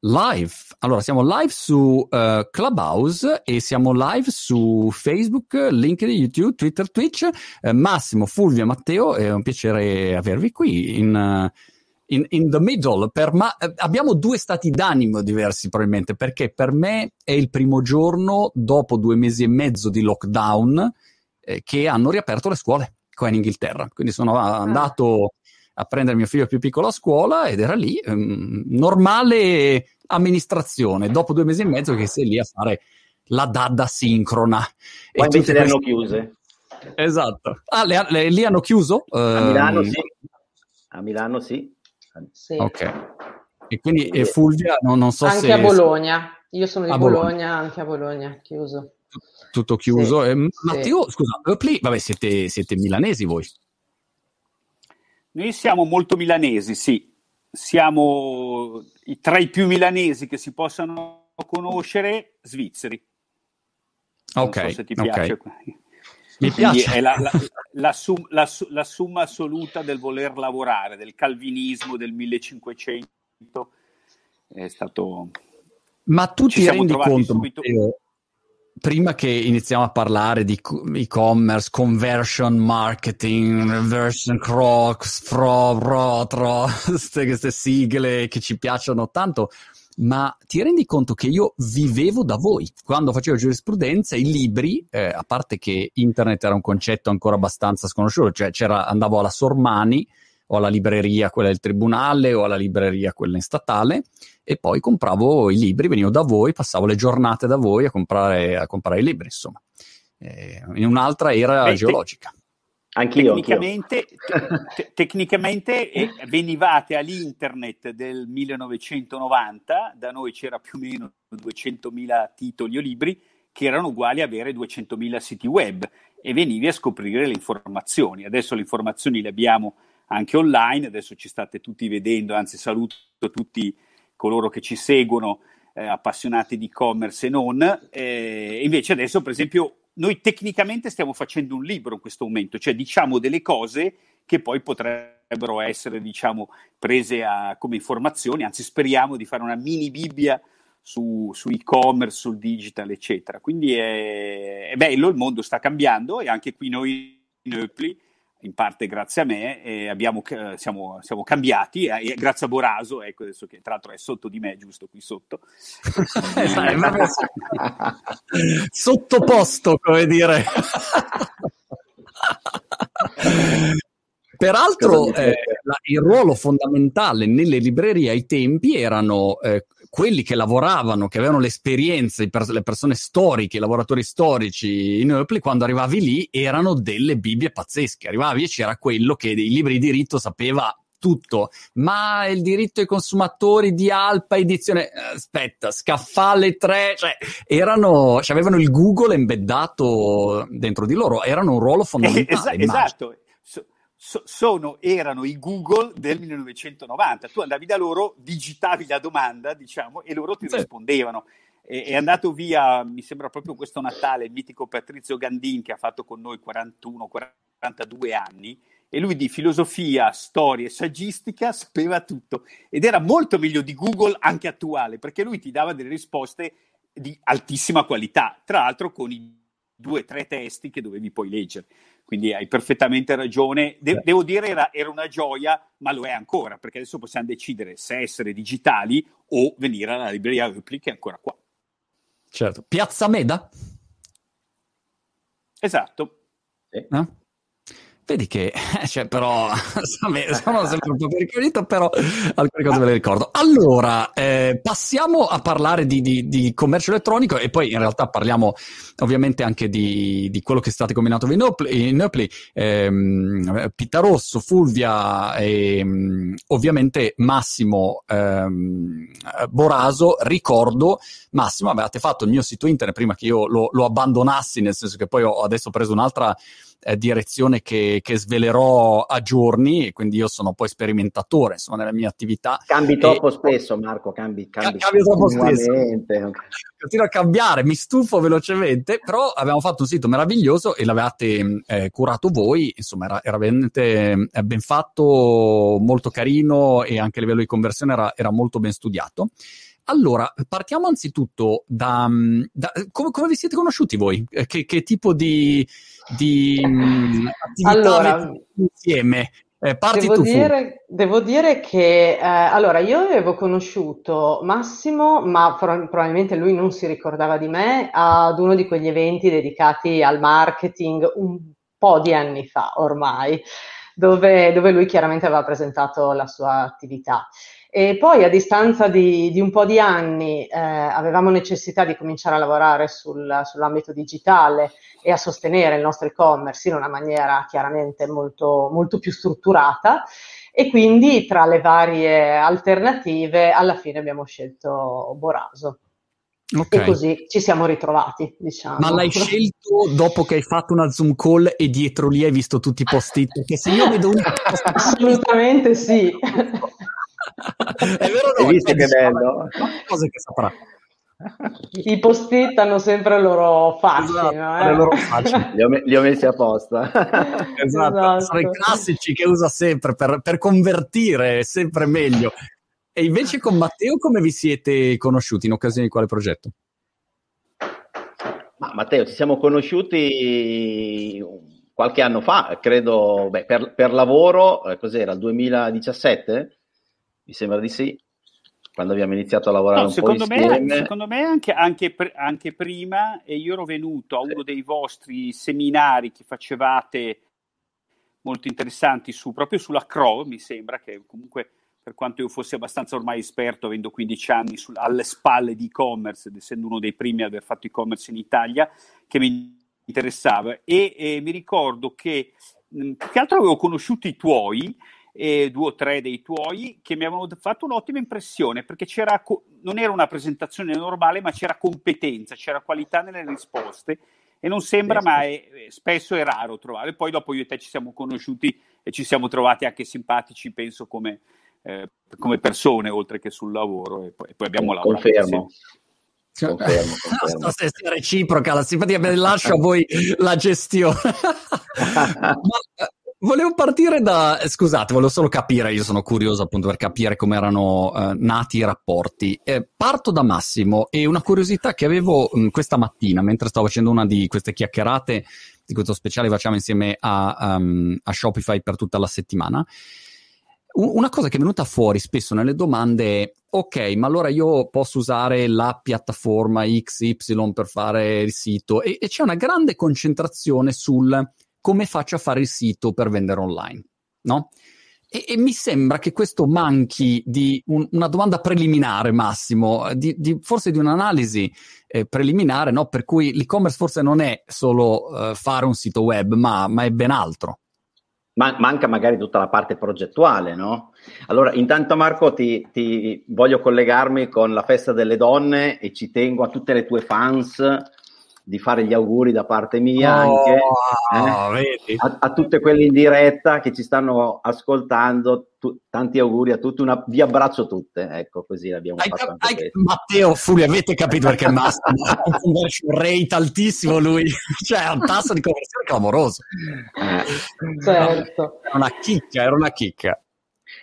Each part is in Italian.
live. Allora, siamo live su uh, Clubhouse e siamo live su Facebook, LinkedIn, YouTube, Twitter, Twitch. Uh, Massimo, Fulvio, Matteo, è un piacere avervi qui in, uh, in, in the middle. Ma- abbiamo due stati d'animo diversi probabilmente, perché per me è il primo giorno dopo due mesi e mezzo di lockdown eh, che hanno riaperto le scuole qua in Inghilterra. Quindi sono ah. andato a prendere mio figlio più piccolo a scuola ed era lì, um, normale amministrazione, dopo due mesi e mezzo che sei lì a fare la DAD sincrona. Poi invece le hanno chiuse. Esatto. Ah, le, le, lì hanno chiuso? A Milano um, sì. A Milano sì. sì. Ok. E quindi e Fulvia, no, non so anche se... Anche a Bologna. Io sono di Bologna, Bologna, anche a Bologna, chiuso. Tutto chiuso. Sì. Eh, Matteo, sì. scusa, Earplay, vabbè, siete, siete milanesi voi? Noi siamo molto milanesi, sì. Siamo tra i più milanesi che si possano conoscere, svizzeri. Non ok, so se ti piace. Okay. Mi piace. È la, la, la, sum, la, summa assoluta del voler lavorare, del calvinismo del 1500. È stato... Ma tu Ci ti rendi conto, subito... Matteo, prima che iniziamo a parlare di e-commerce, conversion marketing, reversion crocs, fro, rotro, queste sigle che ci piacciono tanto, ma ti rendi conto che io vivevo da voi? Quando facevo giurisprudenza, i libri, eh, a parte che internet era un concetto ancora abbastanza sconosciuto, cioè andavo alla Sormani o alla libreria, quella del tribunale, o alla libreria, quella in statale, e poi compravo i libri, venivo da voi, passavo le giornate da voi a comprare, a comprare i libri, insomma. Eh, in un'altra era Beh, geologica. Anch'io, tecnicamente, te- tecnicamente eh, venivate all'internet del 1990, da noi c'era più o meno 200.000 titoli o libri, che erano uguali a avere 200.000 siti web e venivi a scoprire le informazioni. Adesso le informazioni le abbiamo anche online, adesso ci state tutti vedendo, anzi saluto tutti coloro che ci seguono, eh, appassionati di e-commerce e non. Eh, invece adesso, per esempio, noi tecnicamente stiamo facendo un libro in questo momento, cioè diciamo delle cose che poi potrebbero essere, diciamo, prese a, come informazioni, anzi speriamo di fare una mini Bibbia su, su e-commerce, sul digital, eccetera. Quindi è, è bello, il mondo sta cambiando e anche qui noi in Eupli in parte grazie a me, e abbiamo, siamo, siamo, cambiati, eh, grazie a Boraso, ecco adesso che tra l'altro è sotto di me, giusto qui sotto. Sottoposto, come dire. Peraltro eh, la, il ruolo fondamentale nelle librerie ai tempi erano eh, quelli che lavoravano, che avevano l'esperienza, le persone storiche, i lavoratori storici in Earplay, quando arrivavi lì erano delle bibbie pazzesche. Arrivavi e c'era quello che dei libri di diritto sapeva tutto, ma il diritto ai consumatori di Alpa edizione, eh, aspetta, Scaffale 3, cioè erano, cioè avevano il Google embeddato dentro di loro, erano un ruolo fondamentale. Eh, esatto, so, sono, erano i Google del 1990. Tu andavi da loro, digitavi la domanda, diciamo, e loro ti sì. rispondevano. E, è andato via, mi sembra proprio questo Natale, il mitico Patrizio Gandin che ha fatto con noi 41-42 anni e lui di filosofia, storia e saggistica sapeva tutto ed era molto meglio di Google anche attuale perché lui ti dava delle risposte di altissima qualità, tra l'altro con i due o tre testi che dovevi poi leggere. Quindi hai perfettamente ragione. De- devo dire era, era una gioia, ma lo è ancora, perché adesso possiamo decidere se essere digitali o venire alla libreria Repli che è ancora qua. Certo. Piazza Meda? Esatto. Eh? Vedi che, cioè, però, sono sempre un po' pericolito, però alcune cose me le ricordo. Allora, eh, passiamo a parlare di, di, di, commercio elettronico e poi in realtà parliamo ovviamente anche di, di quello che è stato combinato in Earplay, ehm, Rosso, Fulvia e ehm, ovviamente Massimo ehm, Boraso. Ricordo, Massimo, avevate fatto il mio sito internet prima che io lo, lo abbandonassi, nel senso che poi ho adesso preso un'altra eh, direzione che, che, svelerò a giorni e quindi io sono poi sperimentatore insomma nella mia attività. Cambi troppo e, spesso Marco, cambi, cambi, cambi troppo spesso. continua a cambiare, mi stufo velocemente, però abbiamo fatto un sito meraviglioso e l'avevate eh, curato voi, insomma era, era veramente eh, ben fatto, molto carino e anche a livello di conversione era, era molto ben studiato. Allora, partiamo anzitutto da, da come, come, vi siete conosciuti voi? Eh, che, che tipo di, di mm, attività allora, insieme? Eh, parti devo, dire, devo dire che eh, allora io avevo conosciuto Massimo, ma pro- probabilmente lui non si ricordava di me, ad uno di quegli eventi dedicati al marketing un po' di anni fa ormai, dove, dove lui chiaramente aveva presentato la sua attività. E poi a distanza di, di un po' di anni eh, avevamo necessità di cominciare a lavorare sul, sull'ambito digitale e a sostenere il nostro e-commerce in una maniera chiaramente molto, molto più strutturata e quindi tra le varie alternative alla fine abbiamo scelto Boraso. Okay. E così ci siamo ritrovati, diciamo. Ma l'hai scelto dopo che hai fatto una Zoom call e dietro lì hai visto tutti i post-it? Perché se io vedo un Assolutamente sì. È vero no? Hai visto che bello? Cose che saprà. I post-it hanno sempre il loro fascino. Esatto, eh? loro li, ho, li, ho, messi apposta. esatto, esatto, sono i classici che usa sempre per, per convertire sempre meglio. E invece con Matteo come vi siete conosciuti? In occasione di quale progetto? Ma Matteo, ci siamo conosciuti qualche anno fa, credo, beh, per, per, lavoro, eh, cos'era, il 2017? Mi sembra di sì, quando abbiamo iniziato a lavorare no, un secondo po' insieme. secondo me anche, anche, anche, prima, e io ero venuto a uno dei vostri seminari che facevate molto interessanti su, proprio sulla CRO, mi sembra, che comunque per quanto io fossi abbastanza ormai esperto, avendo 15 anni sul, alle spalle di e-commerce, ed essendo uno dei primi ad aver fatto e-commerce in Italia, che mi interessava. E, e mi ricordo che mh, più che altro avevo conosciuto i tuoi, e due o tre dei tuoi che mi avevano fatto un'ottima impressione perché c'era, non era una presentazione normale, ma c'era competenza, c'era qualità nelle risposte e non sembra, ma è, spesso è raro trovare. Poi dopo io e te ci siamo conosciuti e ci siamo trovati anche simpatici, penso, come, eh, come persone, oltre che sul lavoro, e poi, e poi abbiamo lavorato. Confermo. Confermo, confermo. Sta reciproca la simpatia, lascio a voi la gestione. Ma, Volevo partire da, scusate, volevo solo capire, io sono curioso appunto per capire come erano uh, nati i rapporti. Eh, parto da Massimo e una curiosità che avevo mh, questa mattina mentre stavo facendo una di queste chiacchierate di questo speciale che facciamo insieme a, um, a Shopify per tutta la settimana. una cosa che è venuta fuori spesso nelle domande è ok, ma allora io posso usare la piattaforma XY per fare il sito e, e c'è una grande concentrazione sul come faccio a fare il sito per vendere online, no? E, e mi sembra che questo manchi di un, una domanda preliminare, Massimo, di, di, forse di un'analisi eh, preliminare, no? Per cui l'e-commerce forse non è solo eh, fare un sito web, ma, ma è ben altro. Man- manca magari tutta la parte progettuale, no? Allora, intanto Marco ti, ti, voglio collegarmi con la festa delle donne e ci tengo a tutte le tue fans di fare gli auguri da parte mia oh, anche eh, a, a, tutte quelle in diretta che ci stanno ascoltando. Tu, tanti auguri a tutti, una, vi abbraccio tutte. Ecco, così l'abbiamo hai, fatto. Hai, Matteo, Fulvio, avete capito perché è Massimo ha un conversion rate altissimo lui, cioè ha un tasso di conversione clamoroso. Eh. Certo. Era una chicca, era una chicca.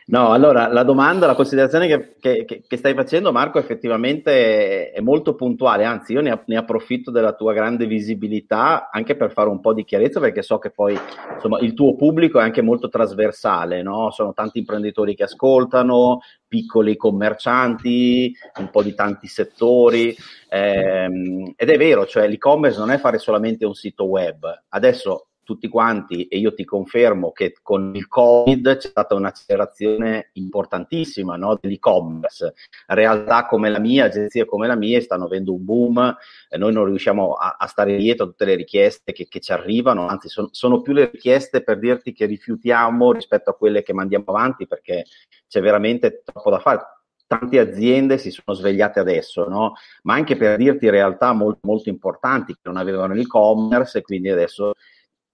No, allora la domanda, la considerazione che, che, che, stai facendo, Marco, effettivamente è molto puntuale, anzi io ne, ne, approfitto della tua grande visibilità anche per fare un po' di chiarezza, perché so che poi insomma, il tuo pubblico è anche molto trasversale, no? sono tanti imprenditori che ascoltano, piccoli commercianti, un po' di tanti settori, ehm, ed è vero, cioè l'e-commerce non è fare solamente un sito web, adesso tutti quanti e io ti confermo che con il Covid c'è stata un'accelerazione importantissima no, dell'e-commerce. Realtà come la mia, agenzie come la mia stanno avendo un boom e noi non riusciamo a, a stare dietro a tutte le richieste che, che ci arrivano, anzi son, sono più le richieste per dirti che rifiutiamo rispetto a quelle che mandiamo avanti perché c'è veramente troppo da fare tante aziende si sono svegliate adesso, no? ma anche per dirti realtà molto, molto importanti che non avevano l'e-commerce e quindi adesso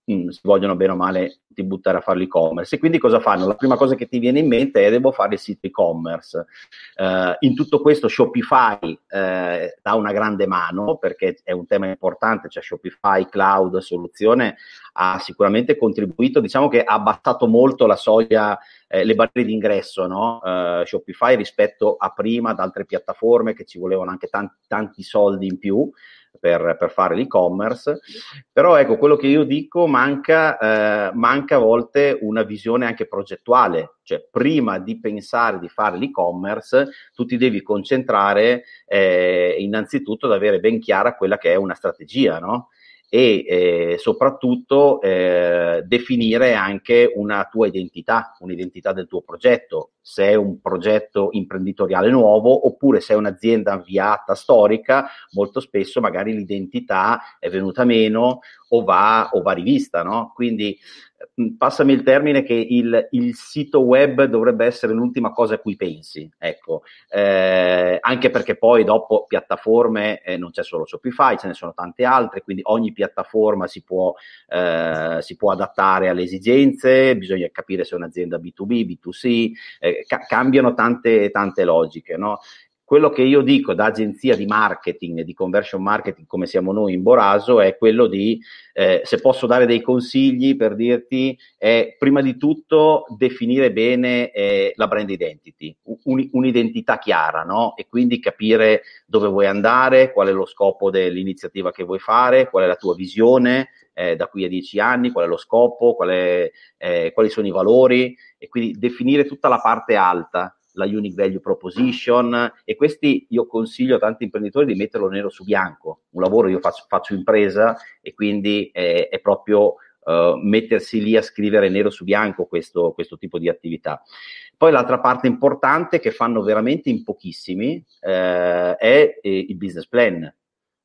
mh, si vogliono bene o male ti buttare a fare l'e-commerce. E quindi cosa fanno? La prima cosa che ti viene in mente è devo fare il sito e-commerce. Uh, in tutto questo Shopify uh, dà una grande mano perché è un tema importante, cioè Shopify, cloud, soluzione, ha sicuramente contribuito, diciamo che ha abbassato molto la soglia, eh, le barriere d'ingresso, no? uh, Shopify rispetto a prima ad altre piattaforme che ci volevano anche tanti, tanti soldi in più per, per, fare l'e-commerce, però ecco, quello che io dico manca, eh, manca a volte una visione anche progettuale, cioè prima di pensare di fare l'e-commerce tu ti devi concentrare eh, innanzitutto ad avere ben chiara quella che è una strategia, no? E eh, soprattutto eh, definire anche una tua identità, un'identità del tuo progetto, se è un progetto imprenditoriale nuovo oppure se è un'azienda avviata storica, molto spesso magari l'identità è venuta meno o va, o va rivista, no? Quindi passami il termine che il, il, sito web dovrebbe essere l'ultima cosa a cui pensi, ecco, eh, anche perché poi dopo piattaforme eh, non c'è solo Shopify, ce ne sono tante altre, quindi ogni piattaforma si può, eh, si può adattare alle esigenze, bisogna capire se è un'azienda B2B, B2C, eh, ca- cambiano tante, tante logiche, no? Quello che io dico da agenzia di marketing, di conversion marketing come siamo noi in Boraso, è quello di, eh, se posso dare dei consigli per dirti, è prima di tutto definire bene eh, la brand identity, un, un'identità chiara, no? E quindi capire dove vuoi andare, qual è lo scopo dell'iniziativa che vuoi fare, qual è la tua visione, eh, da qui a dieci anni, qual è lo scopo, qual è, eh, quali sono i valori e quindi definire tutta la parte alta la unique value proposition e questi io consiglio a tanti imprenditori di metterlo nero su bianco. Un lavoro io faccio, faccio impresa e quindi è, è proprio uh, mettersi lì a scrivere nero su bianco questo, questo, tipo di attività. Poi l'altra parte importante che fanno veramente in pochissimi eh, è eh, il business plan.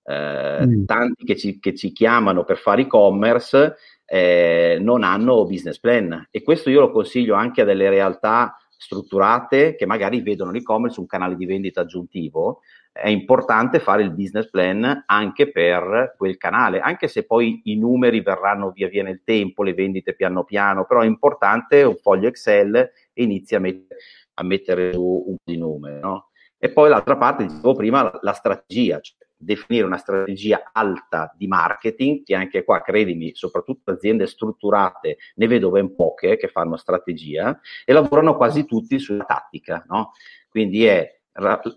Eh, mm. Tanti che ci, che ci, chiamano per fare e-commerce eh, non hanno business plan e questo io lo consiglio anche a delle realtà strutturate che magari vedono l'e-commerce un canale di vendita aggiuntivo, è importante fare il business plan anche per quel canale, anche se poi i numeri verranno via via nel tempo, le vendite piano piano, però è importante un foglio Excel e inizi a, met- a mettere su un po' di numeri. No? E poi l'altra parte, dicevo prima, la, la strategia, cioè definire una strategia alta di marketing, che anche qua, credimi, soprattutto aziende strutturate, ne vedo ben poche che fanno strategia e lavorano quasi tutti sulla tattica, no? Quindi è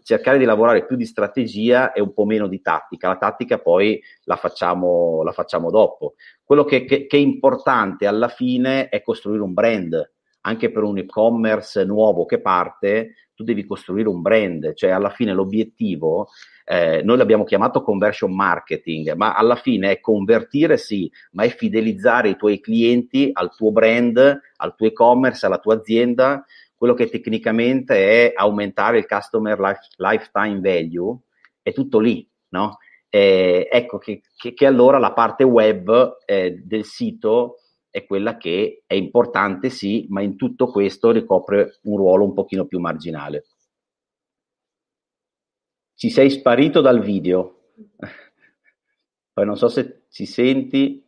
cercare di lavorare più di strategia e un po' meno di tattica. La tattica poi la facciamo, la facciamo dopo. Quello che, che, che è importante alla fine è costruire un brand, anche per un e-commerce nuovo che parte, tu devi costruire un brand, cioè alla fine l'obiettivo eh, noi l'abbiamo chiamato conversion marketing, ma alla fine è convertire sì, ma è fidelizzare i tuoi clienti al tuo brand, al tuo e-commerce, alla tua azienda, quello che tecnicamente è aumentare il customer life, lifetime value, è tutto lì, no? Eh, ecco che, che, che, allora la parte web eh, del sito è quella che è importante, sì, ma in tutto questo ricopre un ruolo un pochino più marginale. Ci sei sparito dal video. Poi non so se ci senti.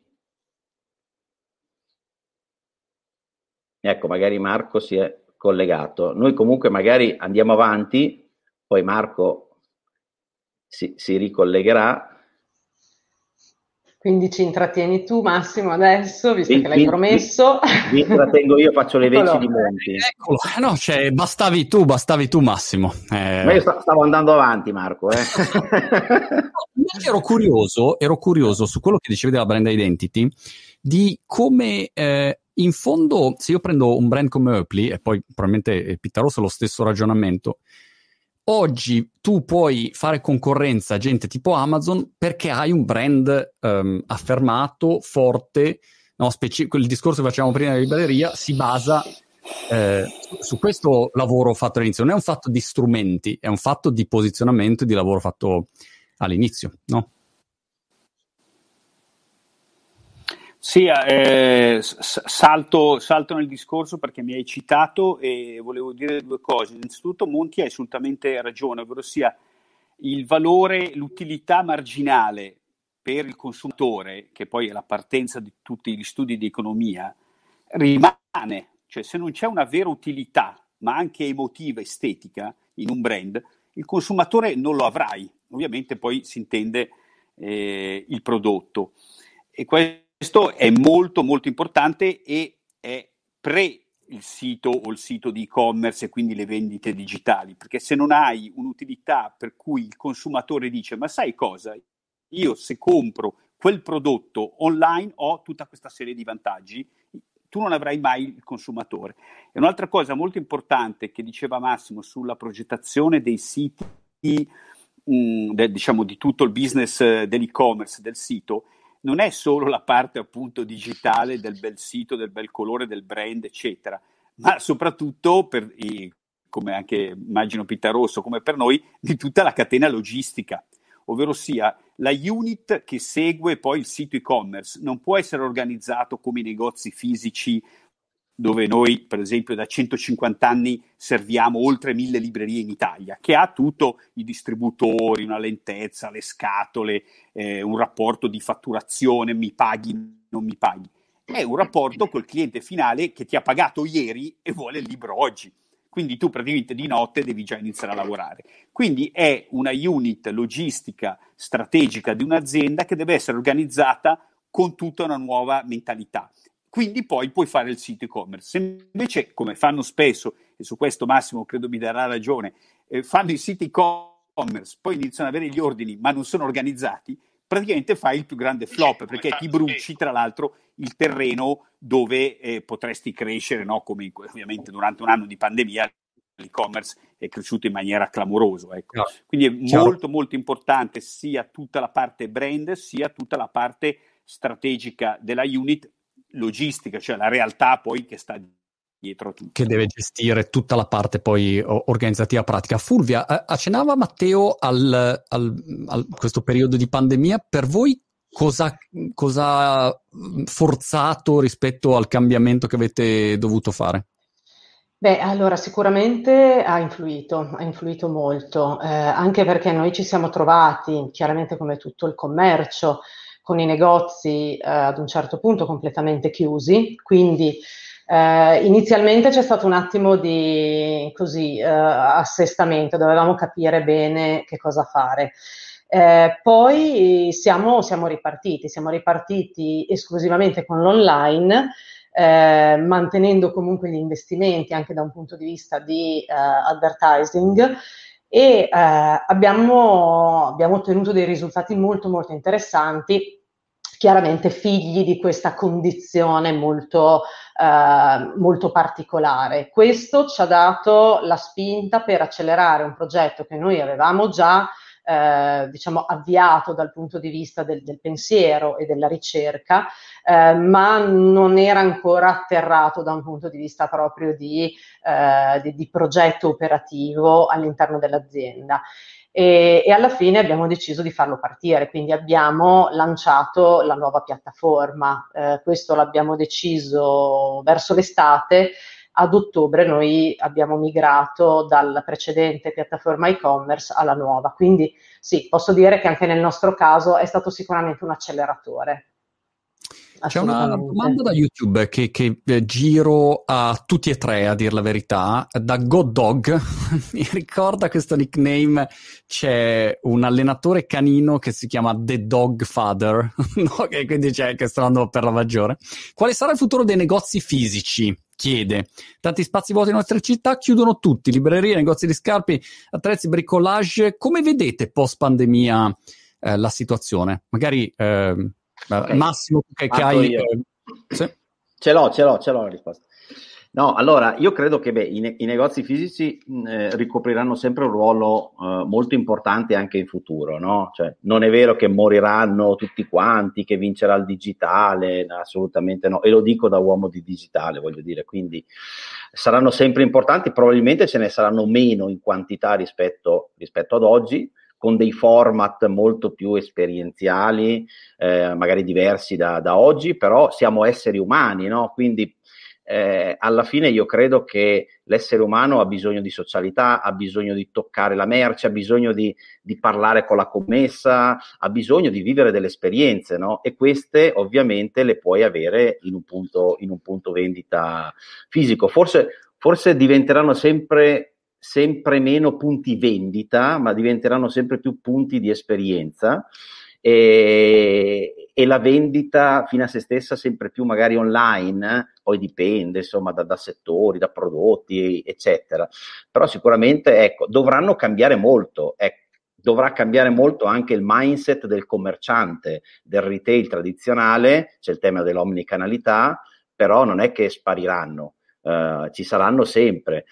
Ecco, magari Marco si è collegato. Noi comunque magari andiamo avanti, poi Marco si, si ricollegherà. Quindi ci intrattieni tu Massimo adesso, visto vi, che l'hai vi, promesso. Vi, vi intrattengo io, faccio le veci di Monti. Eccolo, eh, no, cioè, bastavi tu, bastavi tu Massimo. Eh... Ma io stavo andando avanti Marco. Eh. ero, curioso, ero curioso su quello che dicevi della brand identity, di come eh, in fondo, se io prendo un brand come Oakley, e poi probabilmente Pittarosso lo stesso ragionamento, Oggi tu puoi fare concorrenza a gente tipo Amazon perché hai un brand um, affermato, forte, no, speci- il discorso che facevamo prima della libreria si basa eh, su questo lavoro fatto all'inizio. Non è un fatto di strumenti, è un fatto di posizionamento e di lavoro fatto all'inizio, no? Sì, eh, salto, salto, nel discorso perché mi hai citato e volevo dire due cose. Innanzitutto Monti ha assolutamente ragione, ovvero sia il valore, l'utilità marginale per il consumatore, che poi è la partenza di tutti gli studi di economia, rimane. Cioè se non c'è una vera utilità, ma anche emotiva, estetica, in un brand, il consumatore non lo avrai. Ovviamente poi si intende eh, il prodotto. E questo è molto molto importante e è pre il sito o il sito di e-commerce e quindi le vendite digitali, perché se non hai un'utilità per cui il consumatore dice ma sai cosa, io se compro quel prodotto online ho tutta questa serie di vantaggi, tu non avrai mai il consumatore. E un'altra cosa molto importante che diceva Massimo sulla progettazione dei siti, mh, mm, de, diciamo di tutto il business eh, dell'e-commerce, del sito, non è solo la parte appunto digitale del bel sito, del bel colore, del brand, eccetera, ma soprattutto per, come anche immagino Rosso, come per noi, di tutta la catena logistica, ovvero sia la unit che segue poi il sito e-commerce non può essere organizzato come i negozi fisici dove noi, per esempio, da 150 anni serviamo oltre mille librerie in Italia, che ha tutto i distributori, una lentezza, le scatole, eh, un rapporto di fatturazione, mi paghi, non mi paghi. È un rapporto col cliente finale che ti ha pagato ieri e vuole il libro oggi. Quindi tu praticamente di notte devi già iniziare a lavorare. Quindi è una unit logistica strategica di un'azienda che deve essere organizzata con tutta una nuova mentalità quindi poi puoi fare il sito e-commerce. Se invece, come fanno spesso, e su questo Massimo credo mi darà ragione, eh, fanno i siti e-commerce, poi iniziano ad avere gli ordini, ma non sono organizzati, praticamente fai il più grande flop perché ti bruci tra l'altro il terreno dove eh, potresti crescere, no? come ovviamente durante un anno di pandemia l'e-commerce è cresciuto in maniera clamorosa. Ecco. No, Quindi è chiaro. molto molto importante sia tutta la parte brand sia tutta la parte strategica della unit logistica, cioè la realtà poi che sta dietro tutto. Che deve gestire tutta la parte poi organizzativa pratica. Fulvia, accennava Matteo al, al, al questo periodo di pandemia, per voi cosa, ha forzato rispetto al cambiamento che avete dovuto fare? Beh, allora sicuramente ha influito, ha influito molto, eh, anche perché noi ci siamo trovati, chiaramente come tutto il commercio, con i negozi eh, ad un certo punto completamente chiusi, quindi eh, inizialmente c'è stato un attimo di così, eh, assestamento, dovevamo capire bene che cosa fare. Eh, poi siamo, siamo, ripartiti, siamo ripartiti esclusivamente con l'online, eh, mantenendo comunque gli investimenti anche da un punto di vista di eh, advertising e eh, abbiamo, abbiamo ottenuto dei risultati molto molto interessanti chiaramente figli di questa condizione molto, eh, molto, particolare. Questo ci ha dato la spinta per accelerare un progetto che noi avevamo già eh, diciamo, avviato dal punto di vista del, del pensiero e della ricerca, eh, ma non era ancora atterrato da un punto di vista proprio di, eh, di, di progetto operativo all'interno dell'azienda. E, e, alla fine abbiamo deciso di farlo partire, quindi abbiamo lanciato la nuova piattaforma. Eh, questo l'abbiamo deciso verso l'estate ad ottobre noi abbiamo migrato dalla precedente piattaforma e-commerce alla nuova. Quindi sì, posso dire che anche nel nostro caso è stato sicuramente un acceleratore. C'è una domanda da YouTube che, che eh, giro a tutti e tre, a dire la verità, da God Dog. Mi ricorda questo nickname, c'è un allenatore canino che si chiama The Dog Father, no? che quindi c'è che sta andando per la maggiore. Quale sarà il futuro dei negozi fisici? Chiede. Tanti spazi vuoti nelle nostre città chiudono tutti, librerie, negozi di scarpe, attrezzi, bricolage. Come vedete post pandemia eh, la situazione? Magari eh, okay. Massimo che, che hai... Sì? Ce l'ho, ce l'ho, ce l'ho la risposta. No, allora io credo che beh, i, ne- i, negozi fisici eh, ricopriranno sempre un ruolo eh, molto importante anche in futuro, no? Cioè, non è vero che moriranno tutti quanti, che vincerà il digitale, assolutamente no, e lo dico da uomo di digitale, voglio dire, quindi saranno sempre importanti, probabilmente ce ne saranno meno in quantità rispetto, rispetto ad oggi, con dei format molto più esperienziali, eh, magari diversi da, da oggi, però siamo esseri umani, no? Quindi eh, alla fine io credo che l'essere umano ha bisogno di socialità, ha bisogno di toccare la merce, ha bisogno di, di parlare con la commessa, ha bisogno di vivere delle esperienze, no? E queste ovviamente le puoi avere in un punto, in un punto vendita fisico. Forse, forse diventeranno sempre, sempre meno punti vendita, ma diventeranno sempre più punti di esperienza e, e, la vendita fino a se stessa sempre più magari online, poi dipende insomma da, da, settori, da prodotti, eccetera. Però sicuramente ecco, dovranno cambiare molto. Ecco, dovrà cambiare molto anche il mindset del commerciante, del retail tradizionale, c'è il tema dell'omnicanalità, però non è che spariranno. Uh, ci saranno sempre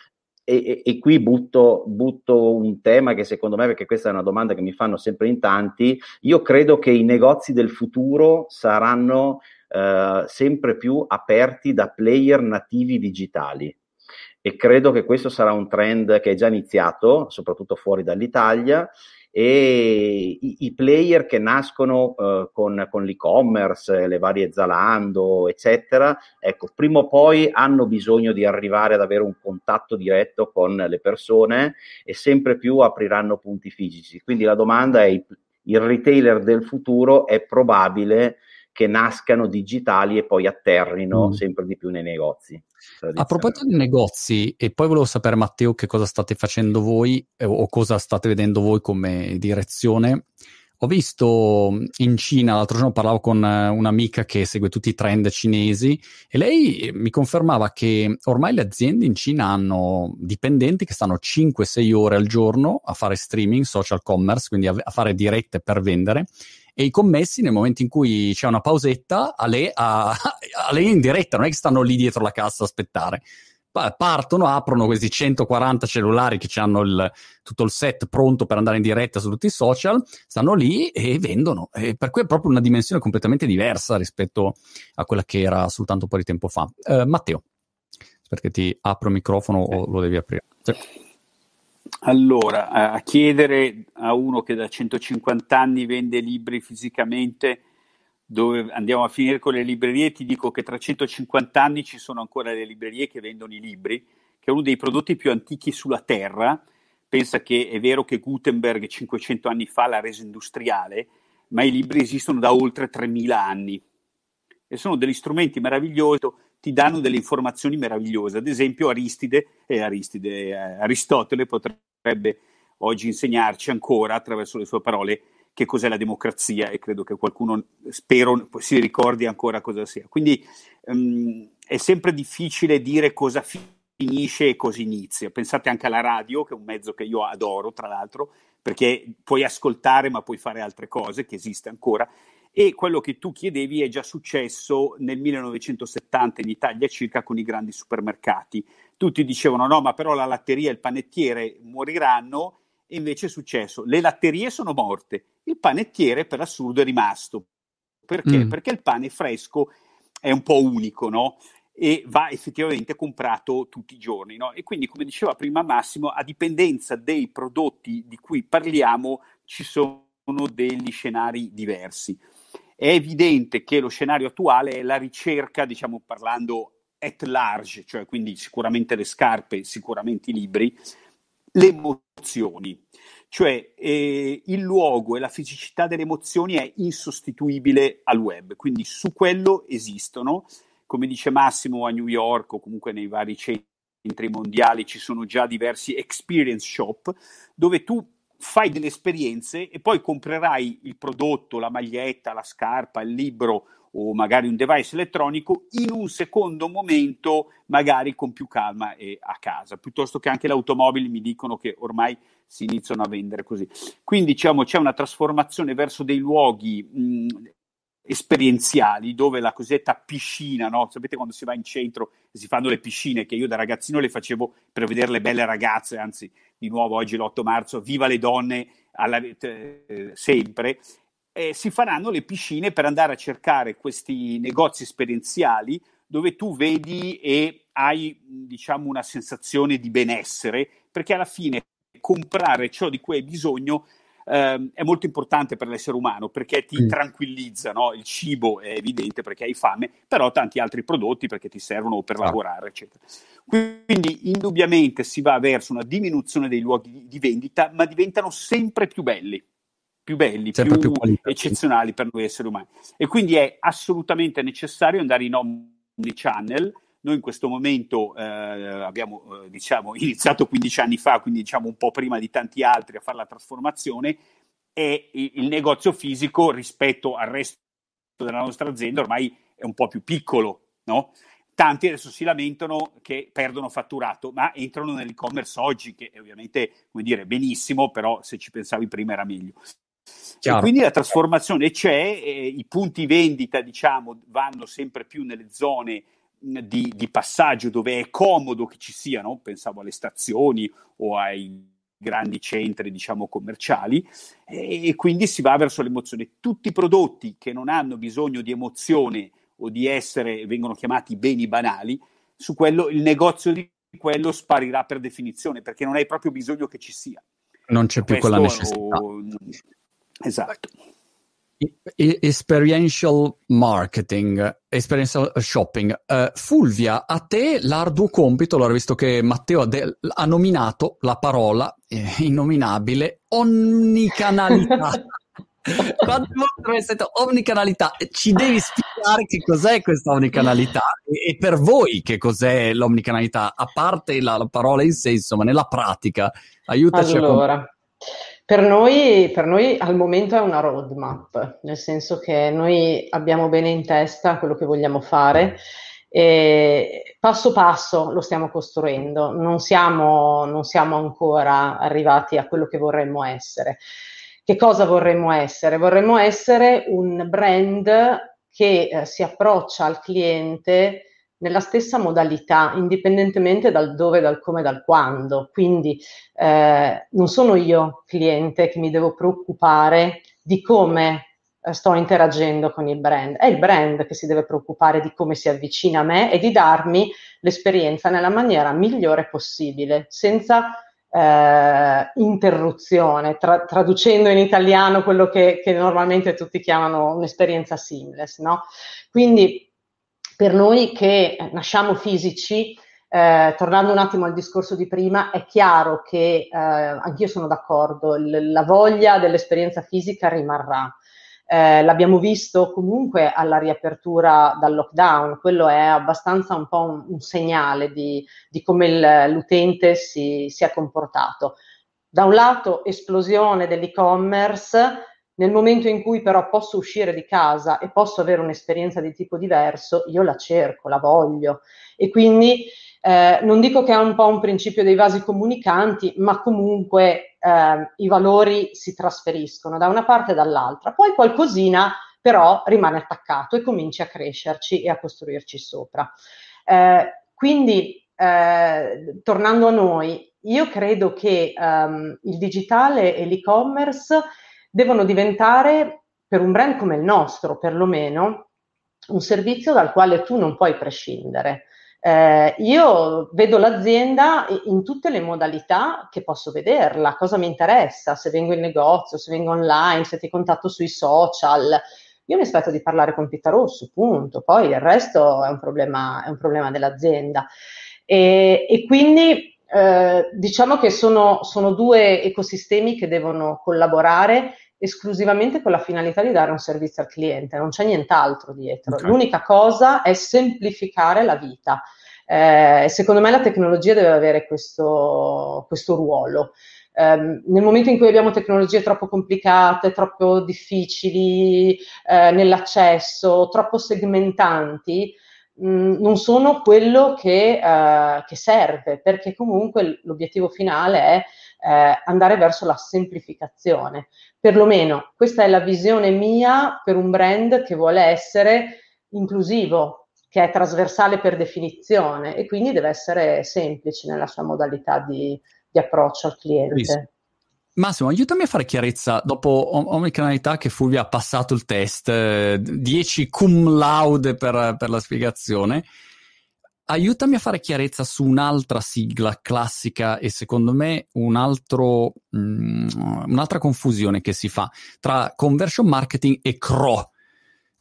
e, e, qui butto, butto, un tema che secondo me, perché questa è una domanda che mi fanno sempre in tanti, io credo che i negozi del futuro saranno eh, sempre più aperti da player nativi digitali. E credo che questo sarà un trend che è già iniziato, soprattutto fuori dall'Italia e i, i player che nascono uh, con, con, l'e-commerce, le varie Zalando, eccetera, ecco, prima o poi hanno bisogno di arrivare ad avere un contatto diretto con le persone e sempre più apriranno punti fisici. Quindi la domanda è il, il retailer del futuro è probabile che nascano digitali e poi atterrino mm. sempre di più nei negozi. A proposito di negozi, e poi volevo sapere Matteo che cosa state facendo voi eh, o cosa state vedendo voi come direzione. Ho visto mm, in Cina, l'altro giorno parlavo con eh, un'amica che segue tutti i trend cinesi e lei mi confermava che ormai le aziende in Cina hanno dipendenti che stanno 5-6 ore al giorno a fare streaming, social commerce, quindi a fare dirette per vendere e i commessi nel momento in cui c'è una pausetta a lei, a, lei in diretta, non è che stanno lì dietro la cassa a aspettare. Partono, aprono questi 140 cellulari che hanno il, tutto il set pronto per andare in diretta su tutti i social, stanno lì e vendono. E per cui è proprio una dimensione completamente diversa rispetto a quella che era soltanto un po' di tempo fa. Uh, Matteo, perché ti apro il microfono o lo devi aprire? Sì. Allora, a chiedere a uno che da 150 anni vende libri fisicamente dove andiamo a finire con le librerie, ti dico che tra 150 anni ci sono ancora le librerie che vendono i libri, che è uno dei prodotti più antichi sulla Terra. Pensa che è vero che Gutenberg 500 anni fa l'ha reso industriale, ma i libri esistono da oltre 3000 anni e sono degli strumenti meravigliosi ti danno delle informazioni meravigliose. Ad esempio, Aristide, eh, Aristide eh, Aristotele potrebbe oggi insegnarci ancora attraverso le sue parole che cos'è la democrazia e credo che qualcuno, spero, si ricordi ancora cosa sia. Quindi um, è sempre difficile dire cosa finisce e cosa inizia. Pensate anche alla radio, che è un mezzo che io adoro, tra l'altro, perché puoi ascoltare ma puoi fare altre cose, che esiste ancora, e quello che tu chiedevi è già successo nel 1970 in Italia circa con i grandi supermercati. Tutti dicevano no, ma però la latteria e il panettiere moriranno e invece è successo. Le latterie sono morte, il panettiere per assurdo è rimasto. Perché? Mm. Perché il pane fresco è un po' unico, no? E va effettivamente comprato tutti i giorni, no? E quindi, come diceva prima Massimo, a dipendenza dei prodotti di cui parliamo, ci sono degli scenari diversi è evidente che lo scenario attuale è la ricerca, diciamo parlando at large, cioè quindi sicuramente le scarpe, sicuramente i libri, le emozioni. Cioè eh, il luogo e la fisicità delle emozioni è insostituibile al web, quindi su quello esistono. Come dice Massimo a New York o comunque nei vari centri mondiali ci sono già diversi experience shop dove tu fai delle esperienze e poi comprerai il prodotto, la maglietta, la scarpa, il libro o magari un device elettronico in un secondo momento, magari con più calma e a casa, piuttosto che anche le automobili mi dicono che ormai si iniziano a vendere così. Quindi diciamo c'è una trasformazione verso dei luoghi mh, esperienziali dove la cosiddetta piscina, no? sapete quando si va in centro e si fanno le piscine, che io da ragazzino le facevo per vedere le belle ragazze, anzi di nuovo oggi l'8 marzo, viva le donne alla, eh, sempre, eh, si faranno le piscine per andare a cercare questi negozi esperienziali dove tu vedi e hai diciamo una sensazione di benessere, perché alla fine comprare ciò di cui hai bisogno ehm, è molto importante per l'essere umano perché ti mm. tranquillizza, no? il cibo è evidente perché hai fame, però tanti altri prodotti perché ti servono per lavorare, eccetera. Quindi indubbiamente si va verso una diminuzione dei luoghi di vendita, ma diventano sempre più belli più belli, più, più eccezionali per noi esseri umani. E quindi è assolutamente necessario andare in omnichannel. Noi in questo momento eh, abbiamo eh, diciamo, iniziato 15 anni fa, quindi diciamo un po' prima di tanti altri a fare la trasformazione e il negozio fisico rispetto al resto della nostra azienda ormai è un po' più piccolo, no? Tanti adesso si lamentano che perdono fatturato, ma entrano nell'e-commerce oggi, che è ovviamente, come dire, benissimo, però se ci pensavi prima era meglio. Quindi la trasformazione c'è, eh, i punti vendita diciamo, vanno sempre più nelle zone di, di, passaggio dove è comodo che ci siano, pensavo alle stazioni o ai grandi centri diciamo commerciali e, e quindi si va verso l'emozione. Tutti i prodotti che non hanno bisogno di emozione o di essere, vengono chiamati beni banali, su quello il negozio di quello sparirà per definizione perché non hai proprio bisogno che ci sia. Non c'è più Questo, quella necessità. O, Esatto. Experiential marketing, experiential shopping. Uh, Fulvia, a te l'arduo compito, allora visto che Matteo ha, de- ha nominato la parola eh, innominabile omnicanalità. Quante volte hai detto omnicanalità? Ci devi spiegare che cos'è questa omnicanalità e, e per voi che cos'è l'omnicanalità, a parte la, la parola in sé, insomma, nella pratica. Aiutaci allora. a... Per noi, per noi, al momento è una roadmap, nel senso che noi abbiamo bene in testa quello che vogliamo fare e passo passo lo stiamo costruendo, non siamo, non siamo ancora arrivati a quello che vorremmo essere. Che cosa vorremmo essere? Vorremmo essere un brand che eh, si approccia al cliente nella stessa modalità, indipendentemente dal dove, dal come, dal quando. Quindi eh, non sono io cliente che mi devo preoccupare di come eh, sto interagendo con il brand, è il brand che si deve preoccupare di come si avvicina a me e di darmi l'esperienza nella maniera migliore possibile, senza eh, interruzione, tra- traducendo in italiano quello che, che, normalmente tutti chiamano un'esperienza seamless. No? Quindi per noi che nasciamo fisici, eh, tornando un attimo al discorso di prima, è chiaro che eh, anch'io sono d'accordo, l- la voglia dell'esperienza fisica rimarrà. Eh, l'abbiamo visto comunque alla riapertura dal lockdown, quello è abbastanza un po' un, un segnale di, di come il, l'utente si, si è comportato. Da un lato esplosione dell'e-commerce, nel momento in cui però posso uscire di casa e posso avere un'esperienza di tipo diverso, io la cerco, la voglio. E quindi eh, non dico che è un po' un principio dei vasi comunicanti, ma comunque eh, i valori si trasferiscono da una parte e dall'altra. Poi qualcosina però rimane attaccato e comincia a crescerci e a costruirci sopra. Eh, quindi, eh, tornando a noi, io credo che um, il digitale e l'e-commerce devono diventare, per un brand come il nostro perlomeno, un servizio dal quale tu non puoi prescindere. Eh, io vedo l'azienda in tutte le modalità che posso vederla, cosa mi interessa, se vengo in negozio, se vengo online, se ti contatto sui social. Io mi aspetto di parlare con Pita Rosso, punto. Poi il resto è un problema, è un problema dell'azienda. E, e quindi eh, diciamo che sono, sono due ecosistemi che devono collaborare esclusivamente con la finalità di dare un servizio al cliente, non c'è nient'altro dietro. Okay. L'unica cosa è semplificare la vita. Eh, secondo me la tecnologia deve avere questo, questo ruolo. Eh, nel momento in cui abbiamo tecnologie troppo complicate, troppo difficili eh, nell'accesso, troppo segmentanti, Mm, non sono quello che, eh, che, serve, perché comunque l'obiettivo finale è eh, andare verso la semplificazione. Perlomeno questa è la visione mia per un brand che vuole essere inclusivo, che è trasversale per definizione e quindi deve essere semplice nella sua modalità di, di approccio al cliente. Massimo, aiutami a fare chiarezza dopo omnicanalità che Fulvia ha passato il test, 10 eh, cum laude per, per la spiegazione. Aiutami a fare chiarezza su un'altra sigla classica e secondo me un altro, mm, un'altra confusione che si fa tra conversion marketing e CRO.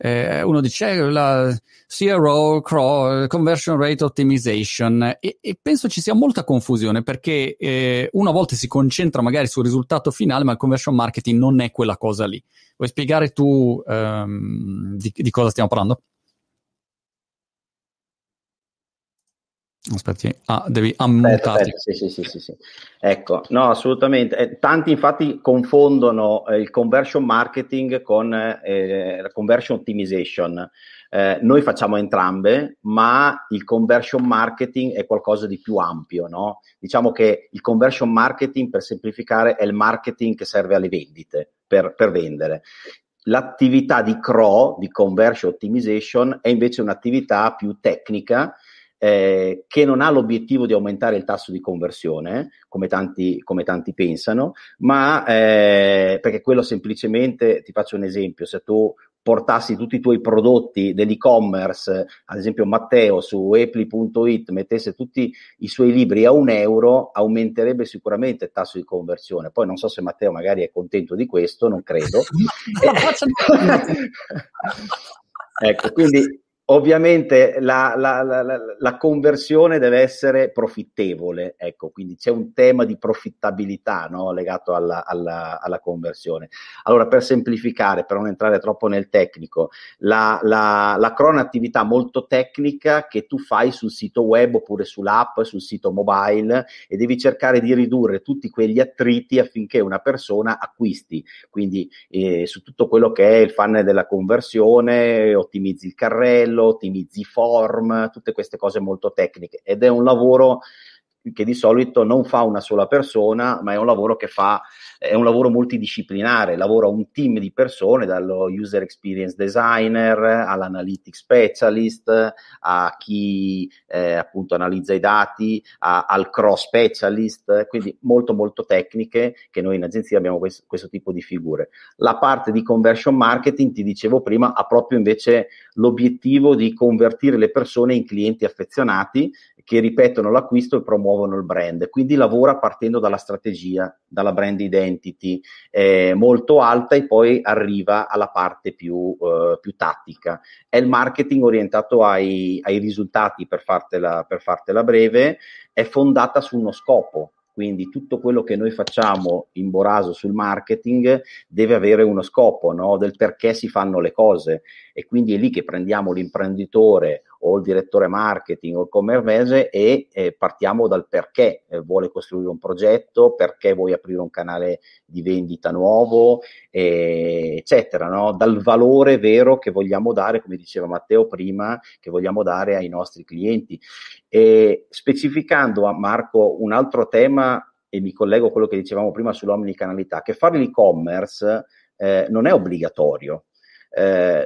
Eh, uno dice eh, la CRO, CRO, Conversion Rate Optimization e, e penso ci sia molta confusione perché eh, una volta si concentra magari sul risultato finale ma il conversion marketing non è quella cosa lì. Vuoi spiegare tu ehm, di, di cosa stiamo parlando? Aspetti, ah, devi ammutare. Sì, sì, sì, sì, sì, Ecco, no, assolutamente. Eh, tanti infatti confondono eh, il conversion marketing con eh, la conversion optimization. Eh, noi facciamo entrambe, ma il conversion marketing è qualcosa di più ampio, no? Diciamo che il conversion marketing, per semplificare, è il marketing che serve alle vendite, per, per vendere. L'attività di CRO, di conversion optimization, è invece un'attività più tecnica eh, che non ha l'obiettivo di aumentare il tasso di conversione, come tanti, come tanti pensano, ma eh, perché quello semplicemente, ti faccio un esempio, se tu portassi tutti i tuoi prodotti dell'e-commerce, ad esempio Matteo su epli.it mettesse tutti i suoi libri a un euro, aumenterebbe sicuramente il tasso di conversione. Poi non so se Matteo magari è contento di questo, non credo. ecco, quindi Ovviamente la, la, la, la, conversione deve essere profittevole, ecco, quindi c'è un tema di profittabilità no? legato alla, alla, alla, conversione. Allora, per semplificare, per non entrare troppo nel tecnico, la, la, la crona attività molto tecnica che tu fai sul sito web oppure sull'app, sul sito mobile e devi cercare di ridurre tutti quegli attriti affinché una persona acquisti, quindi eh, su tutto quello che è il funnel della conversione, ottimizzi il carrello, modello, ottimizzi form, tutte queste cose molto tecniche. Ed è un lavoro che di solito non fa una sola persona, ma è un lavoro che fa, è un lavoro multidisciplinare, lavora un team di persone, dallo user experience designer all'analytics specialist, a chi eh, appunto analizza i dati, a, al cross specialist, quindi molto molto tecniche che noi in agenzia abbiamo questo, questo tipo di figure. La parte di conversion marketing, ti dicevo prima, ha proprio invece l'obiettivo di convertire le persone in clienti affezionati che ripetono l'acquisto e promuovono il brand. Quindi lavora partendo dalla strategia, dalla brand identity eh, molto alta e poi arriva alla parte più, eh, più tattica. È il marketing orientato ai, ai risultati, per fartela, per fartela breve, è fondata su uno scopo, quindi tutto quello che noi facciamo in Boraso sul marketing deve avere uno scopo, no? del perché si fanno le cose e quindi è lì che prendiamo l'imprenditore o il direttore marketing o il commerce e eh, partiamo dal perché eh, vuole costruire un progetto, perché vuoi aprire un canale di vendita nuovo, eh, eccetera, no? dal valore vero che vogliamo dare, come diceva Matteo prima, che vogliamo dare ai nostri clienti. E specificando a Marco un altro tema, e mi collego a quello che dicevamo prima sull'omnicanalità, che fare l'e-commerce eh, non è obbligatorio. Eh,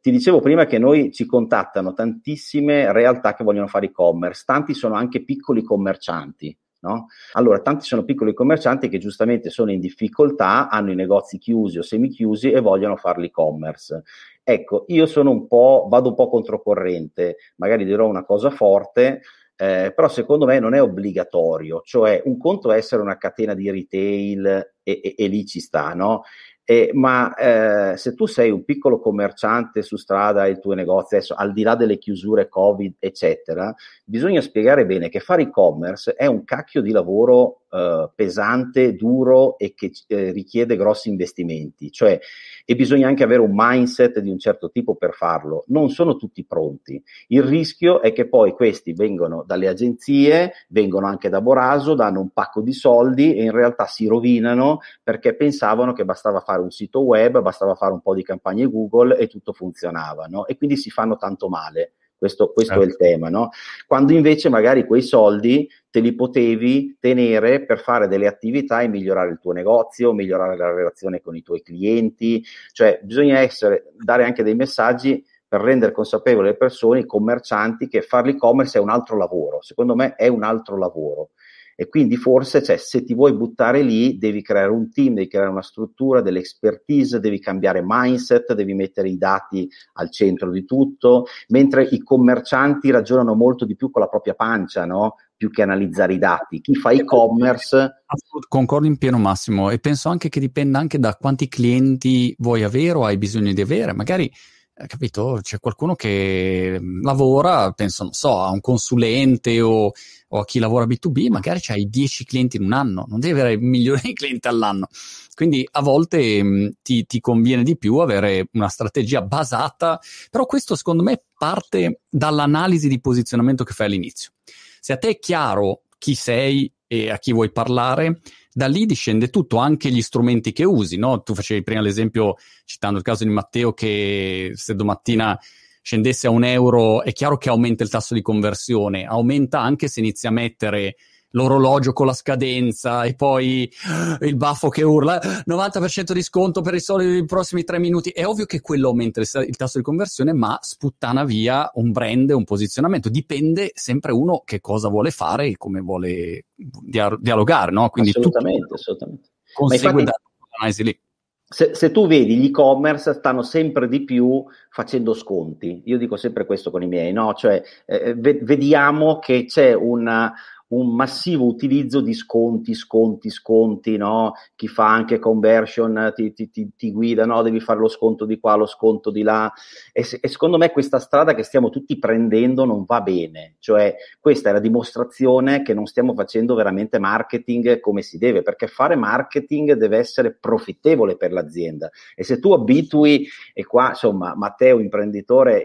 ti dicevo prima che noi ci contattano tantissime realtà che vogliono fare e-commerce, tanti sono anche piccoli commercianti. No? Allora, tanti sono piccoli commercianti che giustamente sono in difficoltà, hanno i negozi chiusi o semi-chiusi e vogliono fare l'e-commerce. Ecco, io sono un po', vado un po' controcorrente, magari dirò una cosa forte, eh, però secondo me non è obbligatorio, cioè un conto è essere una catena di retail e, e, e lì ci sta, no? Eh, ma eh, se tu sei un piccolo commerciante su strada e il tuo negozio, adesso al di là delle chiusure Covid, eccetera, bisogna spiegare bene che fare e-commerce è un cacchio di lavoro eh, pesante, duro e che eh, richiede grossi investimenti, cioè e bisogna anche avere un mindset di un certo tipo per farlo. Non sono tutti pronti. Il rischio è che poi questi vengono dalle agenzie, vengono anche da Boraso, danno un pacco di soldi e in realtà si rovinano perché pensavano che bastava fare un sito web, bastava fare un po' di campagne Google e tutto funzionava, no? E quindi si fanno tanto male. Questo, questo certo. è il tema, no? Quando invece magari quei soldi te li potevi tenere per fare delle attività e migliorare il tuo negozio, migliorare la relazione con i tuoi clienti, cioè bisogna essere, dare anche dei messaggi per rendere consapevoli le persone, i commercianti, che fare l'e-commerce è un altro lavoro. Secondo me è un altro lavoro. E quindi forse cioè, se ti vuoi buttare lì devi creare un team, devi creare una struttura, delle expertise, devi cambiare mindset, devi mettere i dati al centro di tutto, mentre i commercianti ragionano molto di più con la propria pancia, no? più che analizzare i dati. Chi fa e-commerce... Concordo in pieno Massimo e penso anche che dipenda anche da quanti clienti vuoi avere o hai bisogno di avere. Magari capito? C'è qualcuno che mm, lavora, penso, non so, a un consulente o, o a chi lavora B2B, magari c'hai 10 clienti in un anno, non devi avere milioni di clienti all'anno. Quindi a volte mh, mm, ti, ti, conviene di più avere una strategia basata, però questo secondo me parte dall'analisi di posizionamento che fai all'inizio. Se a te è chiaro chi sei e a chi vuoi parlare, da lì discende tutto, anche gli strumenti che usi, no? Tu facevi prima l'esempio, citando il caso di Matteo, che se domattina scendesse a un euro, è chiaro che aumenta il tasso di conversione, aumenta anche se inizi a mettere l'orologio con la scadenza e poi il baffo che urla 90% di sconto per i soliti prossimi tre minuti. È ovvio che quello aumenta il, tasso di conversione, ma sputtana via un brand, un posizionamento. Dipende sempre uno che cosa vuole fare e come vuole dia- dialogare, no? Quindi assolutamente, assolutamente. Consegue l'analisi lì. Se, se, tu vedi gli e-commerce stanno sempre di più facendo sconti, io dico sempre questo con i miei, no? Cioè, eh, vediamo che c'è una, un massivo utilizzo di sconti, sconti, sconti, no? Chi fa anche conversion ti, ti, ti, ti guida, no? Devi fare lo sconto di qua, lo sconto di là. E, e, secondo me questa strada che stiamo tutti prendendo non va bene. Cioè, questa è la dimostrazione che non stiamo facendo veramente marketing come si deve, perché fare marketing deve essere profittevole per l'azienda. E se tu abitui, e qua, insomma, Matteo, imprenditore,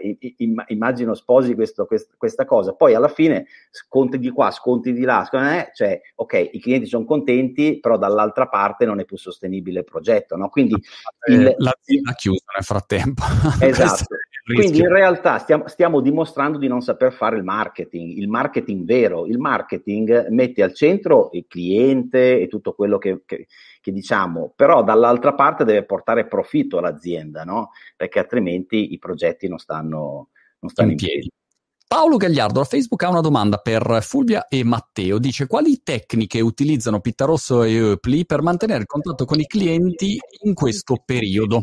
immagino sposi questo, questa cosa, poi alla fine sconti di qua, sconti di là, secondo me, cioè, ok, i clienti sono contenti, però dall'altra parte non è più sostenibile il progetto, no? Quindi eh, il, l'azienda ha chiuso nel frattempo. Esatto. Quindi in realtà stiamo, stiamo, dimostrando di non saper fare il marketing, il marketing vero. Il marketing mette al centro il cliente e tutto quello che, che, che diciamo, però dall'altra parte deve portare profitto all'azienda, no? Perché altrimenti i progetti non stanno, non stanno in, in piedi. piedi. Paolo Gagliardo da Facebook ha una domanda per Fulvia e Matteo. Dice quali tecniche utilizzano Pittarosso e Eupli per mantenere il contatto con i clienti in questo periodo?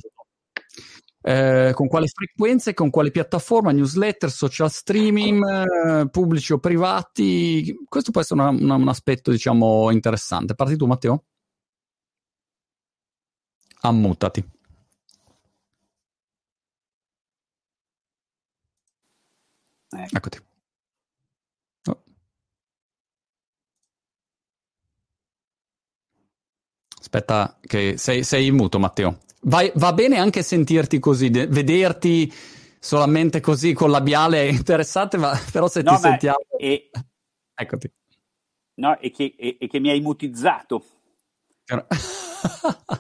Eh, con quale frequenza e con quale piattaforma, newsletter, social streaming, eh, pubblici o privati? Questo può essere una, una, un aspetto, diciamo, interessante. Parti tu, Matteo? Ammutati. Ecco. Eccoti. Oh. Aspetta, che sei, sei in muto, Matteo. Vai, va bene anche sentirti così, de- vederti solamente così con labiale interessante, ma però se no, ti sentiamo... È... Eccoti. No, è che, è, è che mi hai mutizzato.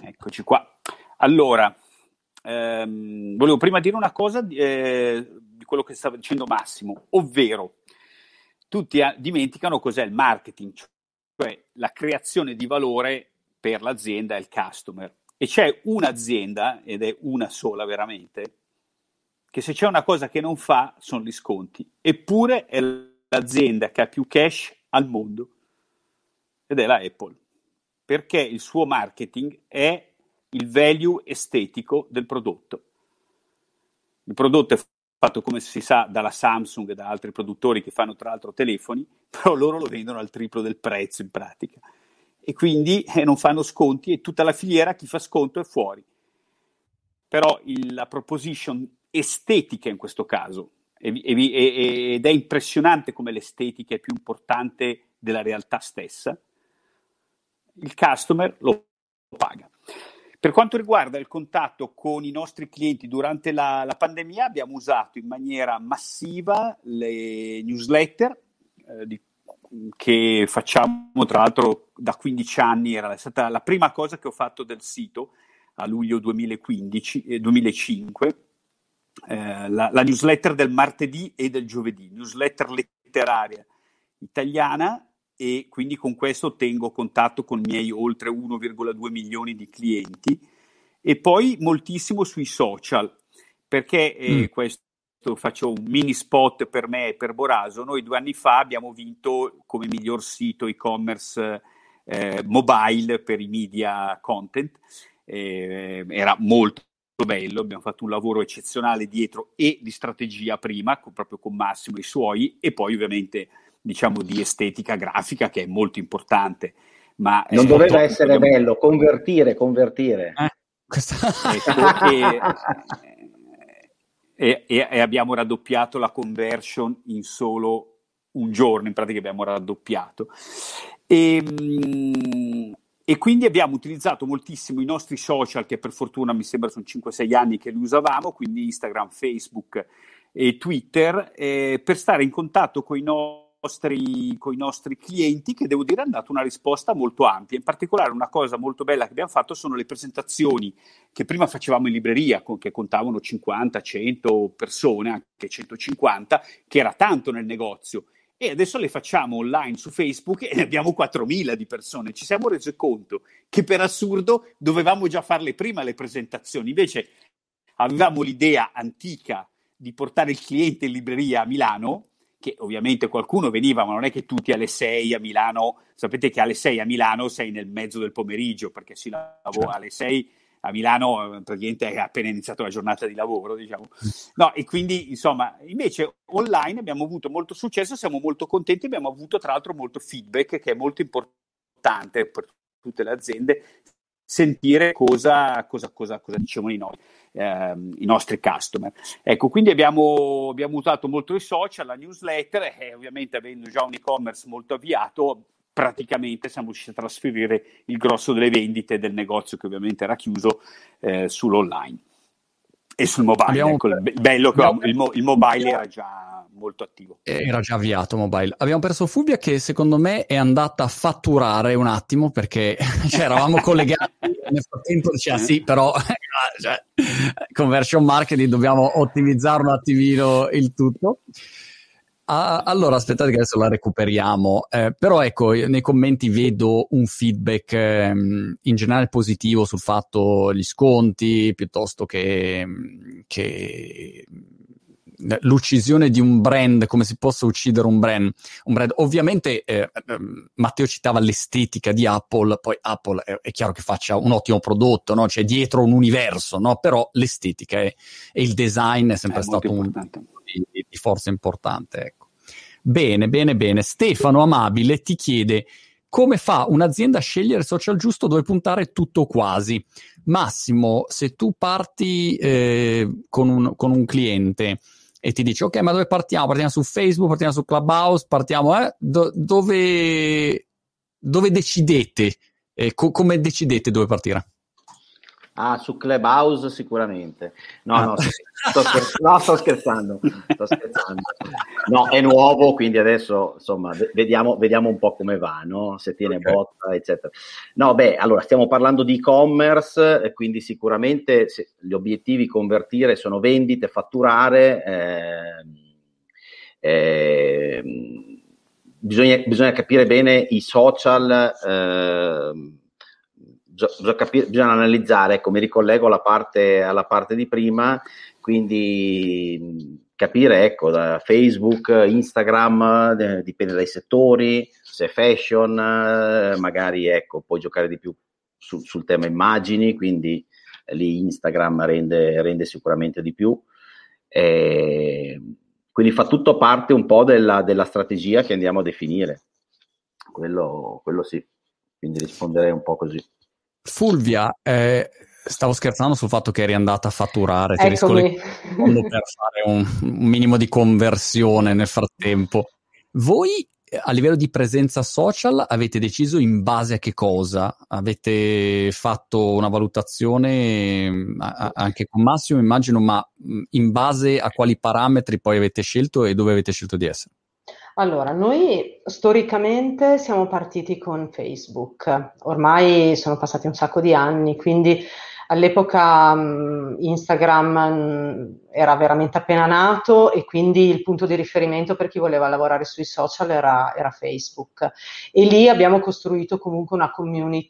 Eccoci qua. Allora, ehm, volevo prima dire una cosa, eh, quello che stava dicendo Massimo, ovvero tutti a- dimenticano cos'è il marketing, cioè la creazione di valore per l'azienda e il customer. E c'è un'azienda, ed è una sola veramente, che se c'è una cosa che non fa sono gli sconti. Eppure è l'azienda che ha più cash al mondo ed è la Apple, perché il suo marketing è il value estetico del prodotto. Il prodotto è fatto come si sa dalla Samsung e da altri produttori che fanno tra l'altro telefoni, però loro lo vendono al triplo del prezzo in pratica. E quindi eh, non fanno sconti e tutta la filiera chi fa sconto è fuori. Però il, la proposition estetica in questo caso, ed è impressionante come l'estetica è più importante della realtà stessa, il customer lo paga. Per quanto riguarda il contatto con i nostri clienti durante la, la pandemia, abbiamo usato in maniera massiva le newsletter eh, di, che facciamo tra l'altro da 15 anni, era stata la prima cosa che ho fatto del sito a luglio 2015, eh, 2005. Eh, la, la, newsletter del martedì e del giovedì, newsletter letteraria italiana e quindi con questo tengo contatto con i miei oltre 1,2 milioni di clienti e poi moltissimo sui social perché eh, mm. questo faccio un mini spot per me e per Boraso. Noi due anni fa abbiamo vinto come miglior sito e-commerce eh, mobile per i media content. Eh, era molto bello, abbiamo fatto un lavoro eccezionale dietro e di strategia prima, con, proprio con Massimo e i suoi, e poi ovviamente diciamo di estetica grafica che è molto importante. Ma non doveva essere abbiamo... bello, convertire, convertire. Eh, ecco, e, e, e, e, abbiamo raddoppiato la conversion in solo un giorno, in pratica abbiamo raddoppiato. E, ehm, e quindi abbiamo utilizzato moltissimo i nostri social, che per fortuna mi sembra sono 5-6 anni che li usavamo, quindi Instagram, Facebook e Twitter, eh, per stare in contatto con i nostri nostri, con i nostri clienti che devo dire hanno dato una risposta molto ampia. In particolare una cosa molto bella che abbiamo fatto sono le presentazioni che prima facevamo in libreria, con, che contavano 50, 100 persone, anche 150, che era tanto nel negozio. E adesso le facciamo online su Facebook e ne abbiamo 4.000 di persone. Ci siamo resi conto che per assurdo dovevamo già farle prima le presentazioni. Invece avevamo l'idea antica di portare il cliente in libreria a Milano che ovviamente qualcuno veniva, ma non è che tutti alle 6 a Milano, sapete che alle 6 a Milano sei nel mezzo del pomeriggio, perché si lavora certo. alle 6 a Milano eh, praticamente è appena iniziato la giornata di lavoro, diciamo. No, e quindi, insomma, invece online abbiamo avuto molto successo, siamo molto contenti, abbiamo avuto tra l'altro molto feedback che è molto importante per tutte le aziende sentire cosa, cosa, cosa, cosa dicevano i, noi, ehm, i, nostri customer. Ecco, quindi abbiamo, abbiamo, usato molto i social, la newsletter e ovviamente avendo già un e-commerce molto avviato, praticamente siamo riusciti a trasferire il grosso delle vendite del negozio che ovviamente era chiuso eh, sull'online e sul mobile. Abbiamo, ecco, il bello che abbiamo, il, mo, il mobile era già molto attivo. Era già avviato mobile. Abbiamo perso Fubia che secondo me è andata a fatturare un attimo perché cioè, eravamo collegati nel frattempo diceva sì, però cioè, conversion marketing dobbiamo ottimizzare un attimino il tutto. Ah, allora, aspettate che adesso la recuperiamo. Eh, però ecco, nei commenti vedo un feedback eh, in generale positivo sul fatto gli sconti piuttosto che, che l'uccisione di un brand, come si possa uccidere un brand. Un brand. Ovviamente eh, ehm, Matteo citava l'estetica di Apple, poi Apple è, è, chiaro che faccia un ottimo prodotto, no? c'è dietro un universo, no? però l'estetica è, e il design è sempre è stato un di, di, forza importante. Ecco. Bene, bene, bene. Stefano Amabile ti chiede come fa un'azienda a scegliere il social giusto dove puntare tutto quasi. Massimo, se tu parti eh, con, un, con un cliente e ti dice ok ma dove partiamo? Partiamo su Facebook, partiamo su Clubhouse, partiamo eh? Do- dove, dove decidete? Eh, co- come decidete dove partire? Ah, su Clubhouse sicuramente. No, no, sto, scherz- no, sto scherzando. Sto scherzando. No, è nuovo, quindi adesso insomma vediamo, vediamo un po' come va, no? se tiene okay. botta, eccetera. No, beh, allora stiamo parlando di e-commerce, quindi sicuramente gli obiettivi convertire sono vendite, fatturare. Eh, eh, bisogna, bisogna, capire bene i social. Eh, bisogna, capire, bisogna analizzare, ecco, mi ricollego alla parte, alla parte di prima, quindi capire, ecco, da Facebook, Instagram, eh, dipende dai settori, se fashion, eh, magari, ecco, puoi giocare di più su, sul tema immagini, quindi lì Instagram rende, rende sicuramente di più. E quindi fa tutto parte un po' della, della strategia che andiamo a definire. Quello, quello sì, quindi risponderei un po' così. Fulvia, eh, stavo scherzando sul fatto che eri andata a fatturare, ti riscolleghi per fare un, un, minimo di conversione nel frattempo. Voi a livello di presenza social avete deciso in base a che cosa? Avete fatto una valutazione anche con Massimo, immagino, ma in base a quali parametri poi avete scelto e dove avete scelto di essere? Allora, noi storicamente siamo partiti con Facebook, ormai sono passati un sacco di anni, quindi all'epoca mh, Instagram mh, era veramente appena nato e quindi il punto di riferimento per chi voleva lavorare sui social era, era Facebook. E lì abbiamo costruito comunque una community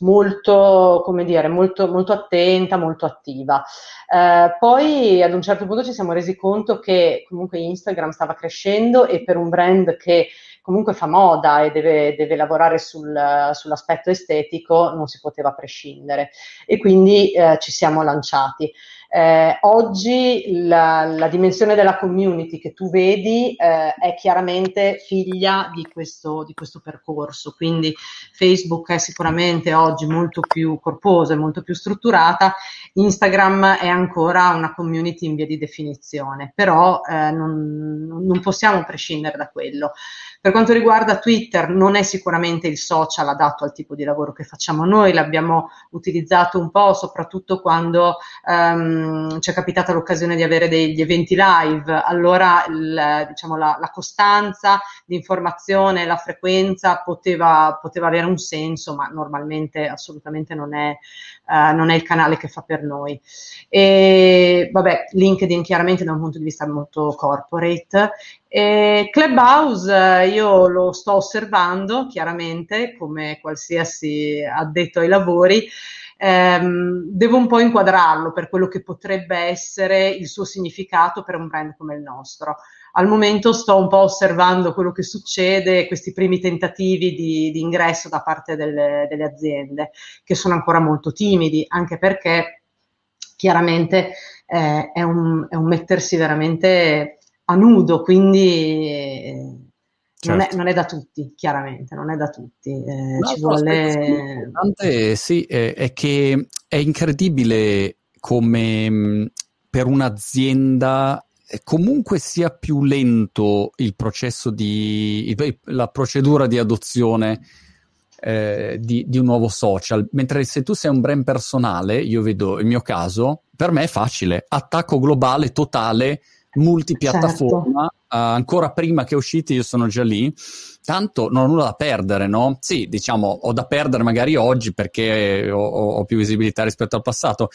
molto, come dire, molto, molto attenta, molto attiva. Eh, poi ad un certo punto ci siamo resi conto che comunque Instagram stava crescendo e per un brand che comunque fa moda e deve, deve lavorare sul, sull'aspetto estetico non si poteva prescindere e quindi eh, ci siamo lanciati. Eh, oggi la, la, dimensione della community che tu vedi eh, è chiaramente figlia di questo, di questo, percorso, quindi Facebook è sicuramente oggi molto più corposa e molto più strutturata, Instagram è ancora una community in via di definizione, però eh, non, non possiamo prescindere da quello. Per quanto riguarda Twitter, non è sicuramente il social adatto al tipo di lavoro che facciamo noi, l'abbiamo utilizzato un po', soprattutto quando um, ci è capitata l'occasione di avere degli eventi live. Allora il, diciamo, la, la, costanza di informazione, la frequenza poteva, poteva, avere un senso, ma normalmente assolutamente non è, uh, non è il canale che fa per noi. E vabbè, LinkedIn chiaramente da un punto di vista molto corporate e Clubhouse eh, io lo sto osservando chiaramente come qualsiasi addetto ai lavori, ehm, devo un po' inquadrarlo per quello che potrebbe essere il suo significato per un brand come il nostro. Al momento sto un po' osservando quello che succede, questi primi tentativi di, di ingresso da parte delle, delle aziende, che sono ancora molto timidi, anche perché chiaramente eh, è, un, è un mettersi veramente a nudo, quindi eh, certo. non, è, non, è, da tutti, chiaramente, non è da tutti. Eh, ci vuole... importante, sì, è, è, che è incredibile come mm, per un'azienda eh, comunque sia più lento il processo di la procedura di adozione eh, di, di, un nuovo social, mentre se tu sei un brand personale, io vedo il mio caso, per me è facile, attacco globale totale multipiattaforma, certo. uh, ancora prima che uscite io sono già lì, tanto non ho nulla da perdere, no? Sì, diciamo, ho da perdere magari oggi perché ho, ho più visibilità rispetto al passato,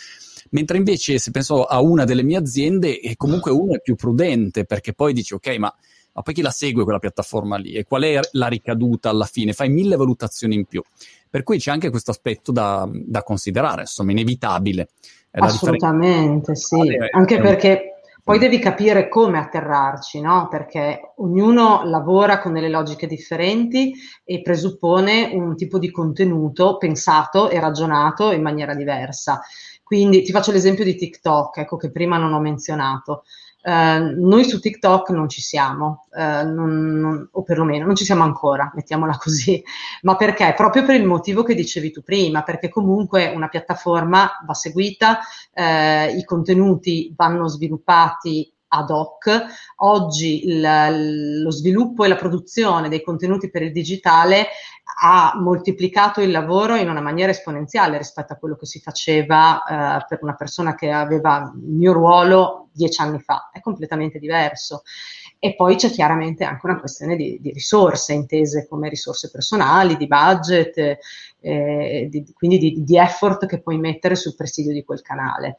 mentre invece se penso a una delle mie aziende, è comunque uno è più prudente, perché poi dici, ok, ma, ma poi chi la segue quella piattaforma lì e qual è la ricaduta alla fine? Fai mille valutazioni in più. Per cui c'è anche questo aspetto da, da considerare, insomma, inevitabile. Assolutamente, sì, anche perché poi devi capire come atterrarci, no? Perché ognuno lavora con delle logiche differenti e presuppone un tipo di contenuto pensato e ragionato in maniera diversa. Quindi ti faccio l'esempio di TikTok, ecco che prima non ho menzionato. Eh, noi su TikTok non ci siamo, eh, non, non, o perlomeno non ci siamo ancora, mettiamola così, ma perché? Proprio per il motivo che dicevi tu prima, perché comunque una piattaforma va seguita, eh, i contenuti vanno sviluppati ad hoc. Oggi il, lo sviluppo e la produzione dei contenuti per il digitale ha moltiplicato il lavoro in una maniera esponenziale rispetto a quello che si faceva per una persona che aveva il mio ruolo dieci anni fa. È completamente diverso. E poi c'è chiaramente anche una questione di, di risorse, intese come risorse personali, di budget, eh, di, quindi di, di effort che puoi mettere sul presidio di quel canale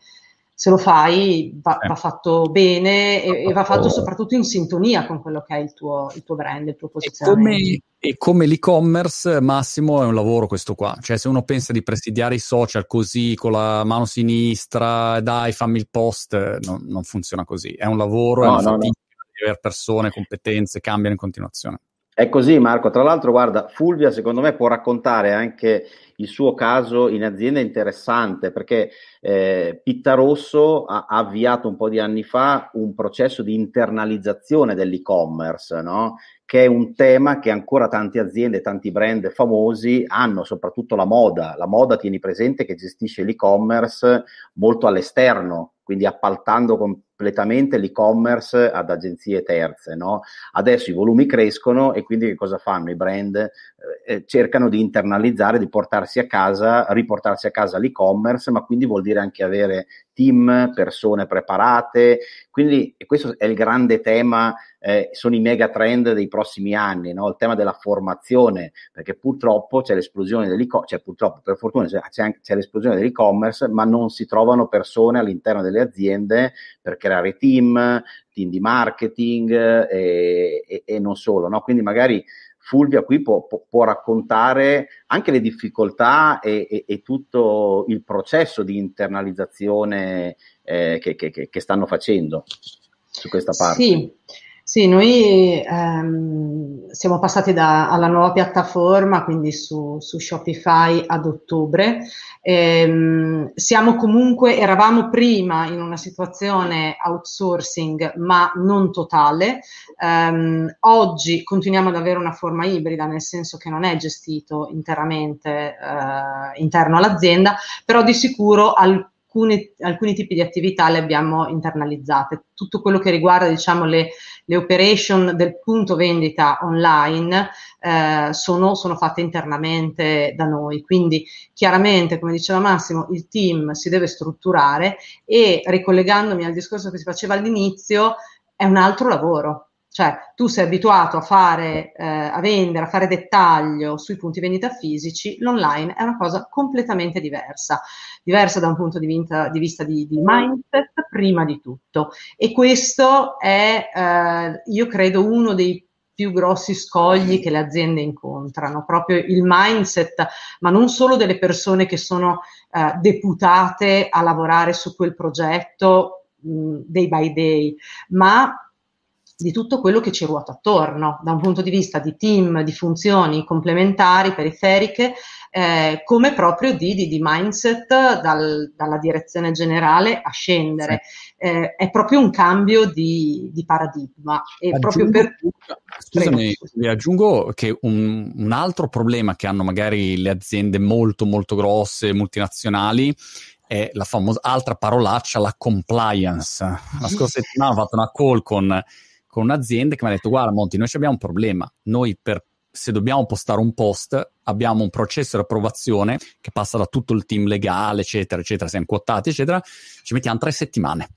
se lo fai va, va fatto bene e, e, va fatto soprattutto in sintonia con quello che è il tuo, il tuo brand, il tuo posizionamento. E come, e come, l'e-commerce, Massimo, è un lavoro questo qua. Cioè se uno pensa di presidiare i social così, con la mano sinistra, dai fammi il post, no, non funziona così. È un lavoro, no, è una no, fatica, no. avere persone, competenze, cambiano in continuazione. È così Marco, tra l'altro guarda, Fulvia secondo me può raccontare anche il suo caso in azienda interessante perché eh, Pittarosso ha, ha, avviato un po' di anni fa un processo di internalizzazione dell'e-commerce, no? che è un tema che ancora tante aziende, tanti brand famosi hanno, soprattutto la moda. La moda tieni presente che gestisce l'e-commerce molto all'esterno, quindi appaltando completamente l'e-commerce ad agenzie terze. No? Adesso i volumi crescono e quindi che cosa fanno? I brand eh, eh cercano di internalizzare, di portarsi a casa, riportarsi a casa l'e-commerce, ma quindi vuol dire anche avere team, persone preparate. Quindi questo è il grande tema eh, sono i mega trend dei prossimi anni, no? il tema della formazione, perché purtroppo c'è l'esplosione dell'e-commerce, cioè purtroppo per fortuna c'è, anche, c'è l'esplosione dell'e-commerce, ma non si trovano persone all'interno delle aziende per creare team, team di marketing eh, e, e non solo, no? quindi magari Fulvia qui può, può, può raccontare anche le difficoltà e, e, e, tutto il processo di internalizzazione eh, che, che, che, stanno facendo su questa parte. Sì. Sì, noi ehm, siamo passati da, alla nuova piattaforma, quindi su, su Shopify ad ottobre. Ehm, siamo comunque, eravamo prima in una situazione outsourcing, ma non totale. Ehm, oggi continuiamo ad avere una forma ibrida, nel senso che non è gestito interamente eh, interno all'azienda, però di sicuro al alcune, alcuni tipi di attività le abbiamo internalizzate. Tutto quello che riguarda diciamo, le, le operation del punto vendita online eh, sono, sono, fatte internamente da noi. Quindi chiaramente, come diceva Massimo, il team si deve strutturare e ricollegandomi al discorso che si faceva all'inizio, è un altro lavoro cioè, tu sei abituato a fare, eh, a vendere, a fare dettaglio sui punti vendita fisici, l'online è una cosa completamente diversa, diversa da un punto di, vista di, vista di, di mindset, prima di tutto. E questo è, eh, io credo, uno dei più grossi scogli che le aziende incontrano, proprio il mindset, ma non solo delle persone che sono eh, deputate a lavorare su quel progetto mh, day by day, ma di tutto quello che ci ruota attorno, da un punto di vista di team, di funzioni complementari, periferiche, eh, come proprio di, di, di mindset dal, dalla direzione generale a scendere. Sì. Eh, è proprio un cambio di, di paradigma. E aggiungo, per... Scusami, vi aggiungo che un, un altro problema che hanno magari le aziende molto molto grosse, multinazionali, è la famosa altra parolaccia, la compliance. La scorsa settimana ho fatto una call con con un'azienda che mi ha detto guarda Monti, noi abbiamo un problema, noi per, se dobbiamo postare un post abbiamo un processo di approvazione che passa da tutto il team legale, eccetera, eccetera, siamo quotati, eccetera, ci mettiamo tre settimane.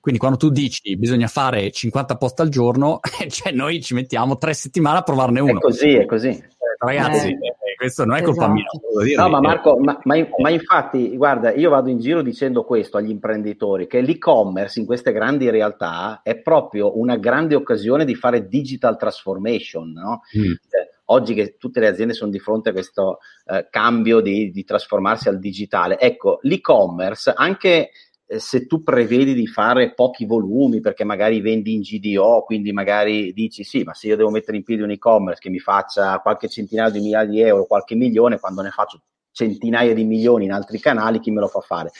Quindi quando tu dici bisogna fare 50 post al giorno, cioè noi ci mettiamo tre settimane a provarne uno. È così, è così. Ragazzi, eh, questo non è colpa esatto. mia. Dire, no, ma Marco, ma, ma, ma, infatti, guarda, io vado in giro dicendo questo agli imprenditori, che l'e-commerce in queste grandi realtà è proprio una grande occasione di fare digital transformation, no? Mm. Eh, oggi che tutte le aziende sono di fronte a questo eh, cambio di, di trasformarsi al digitale, ecco, l'e-commerce anche se tu prevedi di fare pochi volumi perché magari vendi in GDO, quindi magari dici sì, ma se io devo mettere in piedi un e-commerce che mi faccia qualche centinaio di migliaia di euro, qualche milione, quando ne faccio centinaia di milioni in altri canali, chi me lo fa fare?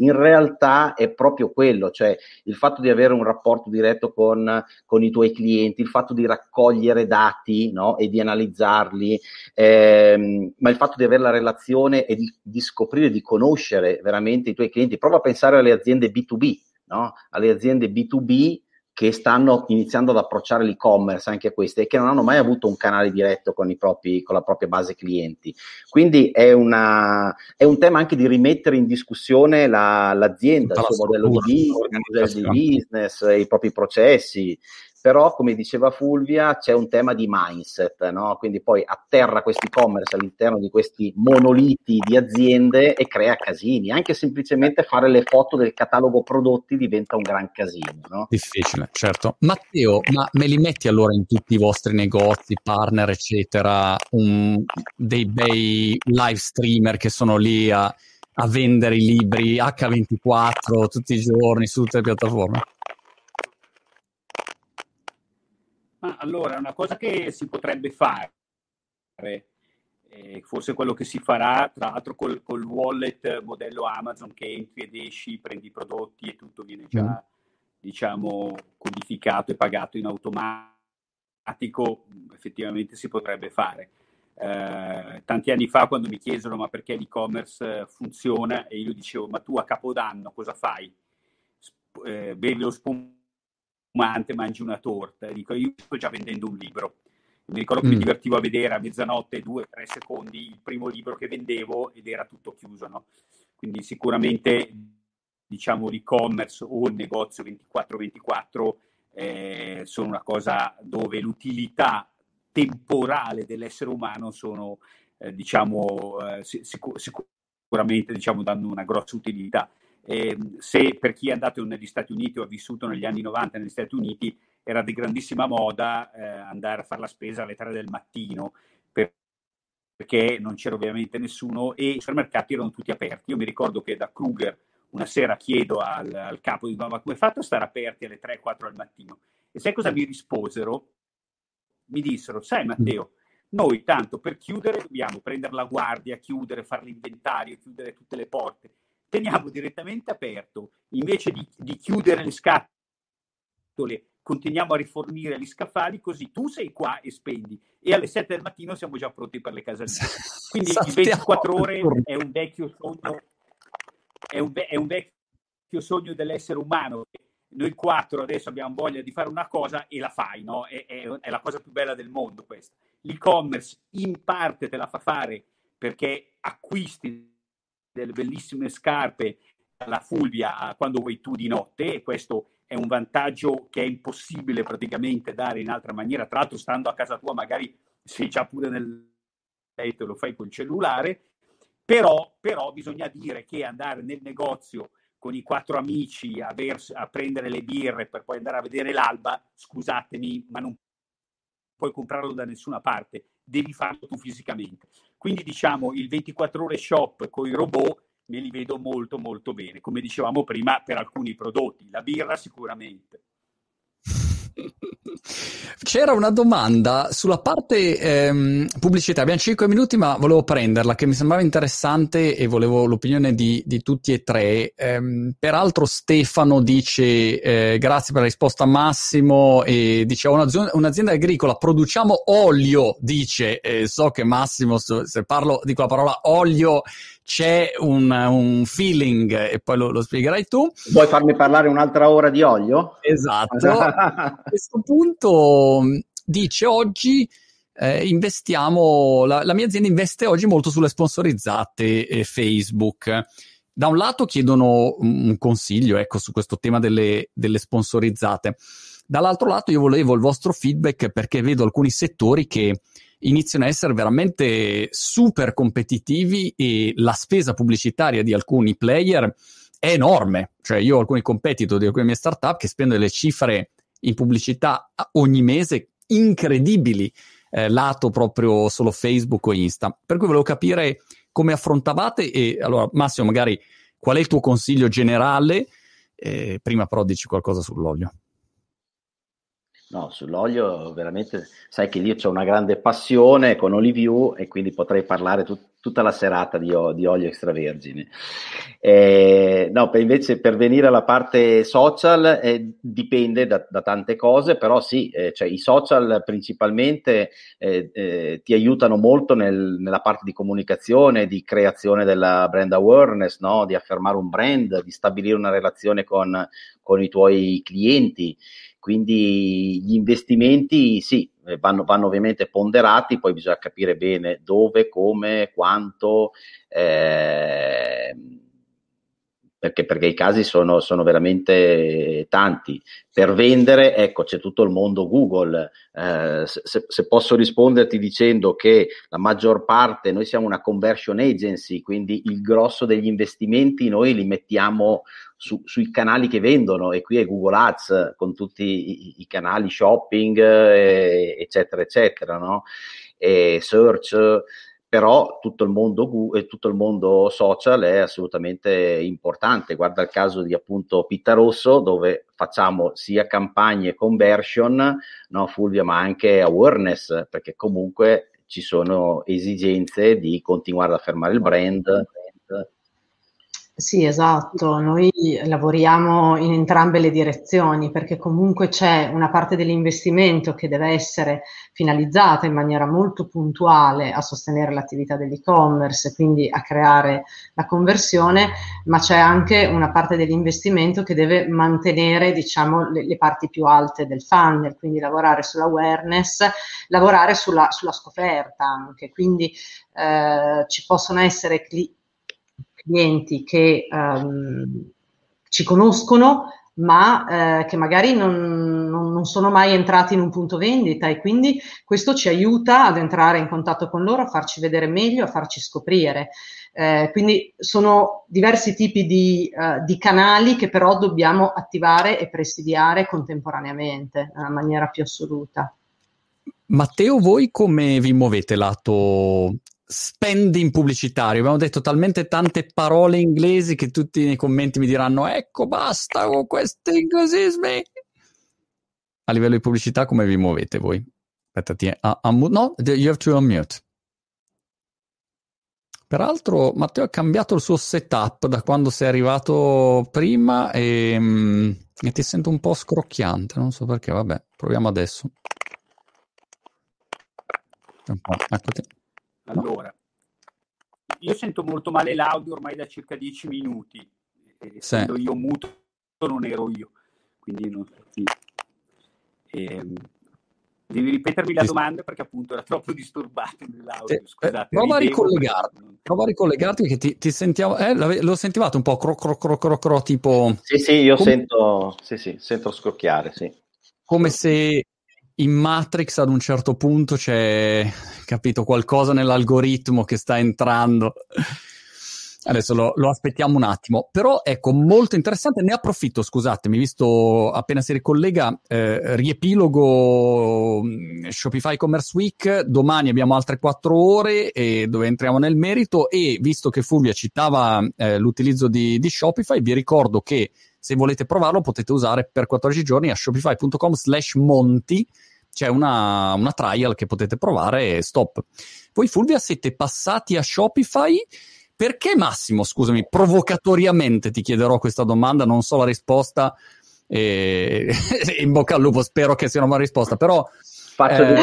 in realtà è proprio quello, cioè il fatto di avere un rapporto diretto con, con i tuoi clienti, il fatto di raccogliere dati no? e di analizzarli, ehm, ma il fatto di avere la relazione e di, di scoprire, di conoscere veramente i tuoi clienti. Prova a pensare alle aziende B2B, no? alle aziende B2B che stanno iniziando ad approcciare l'e-commerce anche queste e che non hanno mai avuto un canale diretto con, propri, con la propria base clienti. Quindi è, una, è, un tema anche di rimettere in discussione la, l'azienda, il suo modello di, di business, i propri processi però come diceva Fulvia c'è un tema di mindset, no? quindi poi atterra questo e-commerce all'interno di questi monoliti di aziende e crea casini, anche semplicemente fare le foto del catalogo prodotti diventa un gran casino. No? Difficile, certo. Matteo, ma me li metti allora in tutti i vostri negozi, partner, eccetera, un, dei bei live streamer che sono lì a, a vendere i libri H24 tutti i giorni su tutte le piattaforme? Ma allora, una cosa che si potrebbe fare, eh, forse quello che si farà, tra l'altro col, col, wallet modello Amazon che entri ed esci, prendi i prodotti e tutto viene già, mm. diciamo, codificato e pagato in automatico, effettivamente si potrebbe fare. Eh, tanti anni fa quando mi chiesero ma perché l'e-commerce funziona e io dicevo ma tu a Capodanno cosa fai? Sp- eh, bevi lo spumante fumante mangi una torta. E dico, io sto già vendendo un libro. Mi ricordo che mm. mi divertivo a vedere a mezzanotte, due, tre secondi, il primo libro che vendevo ed era tutto chiuso. No? Quindi sicuramente diciamo l'e-commerce o il negozio 24-24 eh, sono una cosa dove l'utilità temporale dell'essere umano sono, eh, diciamo, eh, sicur- sicuramente diciamo, danno una grossa utilità. Eh, se per chi è andato negli Stati Uniti o ha vissuto negli anni 90 negli Stati Uniti, era di grandissima moda eh, andare a fare la spesa alle 3 del mattino per, perché non c'era ovviamente nessuno e i supermercati erano tutti aperti. Io mi ricordo che da Kruger una sera chiedo al, al capo di ma come fate a stare aperti alle 3-4 del mattino? E sai cosa mi risposero? Mi dissero, sai Matteo, noi tanto per chiudere dobbiamo prendere la guardia, chiudere, fare l'inventario, chiudere tutte le porte. Teniamo direttamente aperto, invece di, di chiudere le scatole, continuiamo a rifornire gli scaffali, così tu sei qua e spendi. E alle 7 del mattino siamo già pronti per le casalinghe. Quindi il 24 ore è un vecchio sogno, è un, è un vecchio sogno dell'essere umano noi quattro adesso abbiamo voglia di fare una cosa e la fai, no? È, è, è, la cosa più bella del mondo questa. L'e-commerce in parte te la fa fare perché acquisti delle bellissime scarpe alla Fulvia quando vuoi tu di notte e questo è un vantaggio che è impossibile praticamente dare in altra maniera, tra l'altro stando a casa tua magari sei già pure nel letto lo fai col cellulare, però, però bisogna dire che andare nel negozio con i quattro amici a, vers- a, prendere le birre per poi andare a vedere l'alba, scusatemi, ma non puoi comprarlo da nessuna parte, devi farlo tu fisicamente. Quindi diciamo il 24 ore shop con i robot me li vedo molto molto bene, come dicevamo prima per alcuni prodotti, la birra sicuramente. C'era una domanda sulla parte ehm, pubblicità. Abbiamo 5 minuti, ma volevo prenderla, che mi sembrava interessante e volevo l'opinione di, di tutti e tre. Ehm, peraltro, Stefano dice: eh, Grazie per la risposta, Massimo. E dice: un'azienda, un'azienda agricola, produciamo olio. Dice: eh, So che Massimo, se parlo di quella parola olio, c'è un, un, feeling e poi lo, lo, spiegherai tu. Vuoi farmi parlare un'altra ora di olio? Esatto. a questo punto dice oggi eh, investiamo, la, la, mia azienda investe oggi molto sulle sponsorizzate eh, Facebook. Da un lato chiedono un consiglio ecco, su questo tema delle, delle sponsorizzate. Dall'altro lato io volevo il vostro feedback perché vedo alcuni settori che iniziano a essere veramente super competitivi e la spesa pubblicitaria di alcuni player è enorme. Cioè, io ho alcuni competitor di alcune mie startup che spendono delle cifre in pubblicità ogni mese incredibili, eh, lato proprio solo Facebook o Insta. Per cui volevo capire come affrontavate e allora Massimo, magari qual è il tuo consiglio generale? Eh, prima però dici qualcosa sull'olio. No, sull'olio veramente, sai che io ho una grande passione con Oliviu e quindi potrei parlare tut- tutta la serata di, di olio extravergine. Eh, no, per invece per venire alla parte social eh, dipende da, da, tante cose, però sì, eh, cioè, i social principalmente eh, eh, ti aiutano molto nel, nella parte di comunicazione, di creazione della brand awareness, no? di affermare un brand, di stabilire una relazione con, con i tuoi clienti. Quindi gli investimenti sì, eh, vanno, vanno, ovviamente ponderati, poi bisogna capire bene dove, come, quanto, eh, perché, perché, i casi sono, sono, veramente tanti. Per vendere, ecco, c'è tutto il mondo Google. Eh, se, se, posso risponderti dicendo che la maggior parte, noi siamo una conversion agency, quindi il grosso degli investimenti noi li mettiamo su, sui canali che vendono e qui è Google Ads con tutti i, i canali shopping, eh, eccetera, eccetera, no? E search, però tutto il, mondo, tutto il mondo social è assolutamente importante. Guarda il caso di appunto Pitta Rosso, dove facciamo sia campagne conversion, no, Fulvia, ma anche awareness, perché comunque ci sono esigenze di continuare ad affermare il brand sì, esatto, noi lavoriamo in entrambe le direzioni perché comunque c'è una parte dell'investimento che deve essere finalizzata in maniera molto puntuale a sostenere l'attività dell'e-commerce, quindi a creare la conversione, ma c'è anche una parte dell'investimento che deve mantenere, diciamo, le, le parti più alte del funnel, quindi lavorare sull'awareness, lavorare sulla, sulla scoperta anche, quindi eh, ci possono essere clienti clienti che um, ci conoscono, ma eh, che magari non, non, non, sono mai entrati in un punto vendita e quindi questo ci aiuta ad entrare in contatto con loro, a farci vedere meglio, a farci scoprire. Eh, quindi sono diversi tipi di, uh, di, canali che però dobbiamo attivare e presidiare contemporaneamente nella maniera più assoluta. Matteo, voi come vi muovete lato spending pubblicitario? Abbiamo detto talmente tante parole inglesi che tutti nei commenti mi diranno ecco basta con questi inglesismi. A livello di pubblicità come vi muovete voi? Aspettati, uh, um, no, you have to unmute. Peraltro Matteo ha cambiato il suo setup da quando sei arrivato prima e, mm, e ti sento un po' scrocchiante, non so perché, vabbè, proviamo adesso. Eccoti. Allora, io sento molto male l'audio ormai da circa dieci minuti. Essendo sì. io muto non ero io, quindi non... Sì. Ehm, Devi ripetermi la domanda perché appunto era troppo disturbato nell'audio. Eh, Scusate, prova, a ricollegarti, prova a ricollegarti perché ti, ti sentiamo, eh, l'ho sentivate un po' cro, cro, cro, cro, cro tipo... Sì, sì, io come, sento, sì, sì, sento scrocchiare, sì. Come se in Matrix ad un certo punto c'è, capito, qualcosa nell'algoritmo che sta entrando. Adesso lo, lo, aspettiamo un attimo, però ecco, molto interessante, ne approfitto, scusatemi, visto appena si ricollega, eh, riepilogo mm, Shopify Commerce Week, domani abbiamo altre quattro ore e dove entriamo nel merito. E visto che Fulvia citava eh, l'utilizzo di, di Shopify, vi ricordo che se volete provarlo potete usare per 14 giorni a shopify.com slash monti, c'è una, una trial che potete provare e stop. Voi Fulvia siete passati a Shopify perché Massimo, scusami, provocatoriamente ti chiederò questa domanda, non so la risposta, e... in bocca al lupo, spero che sia una buona risposta, però... Faccio, eh...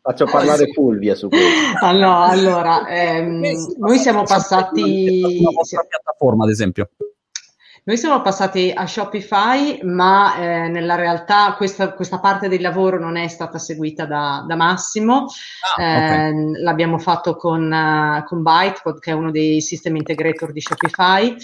faccio parlare Fulvia su questo. Ah, no, allora, ehm, noi siamo passati... Una vostra piattaforma, ad esempio. Noi siamo passati a Shopify, ma eh, nella realtà questa, questa, parte del lavoro non è stata seguita da, da Massimo. Ah, eh, okay. L'abbiamo fatto con, uh, con Bytecode, che è uno dei system integrator di Shopify,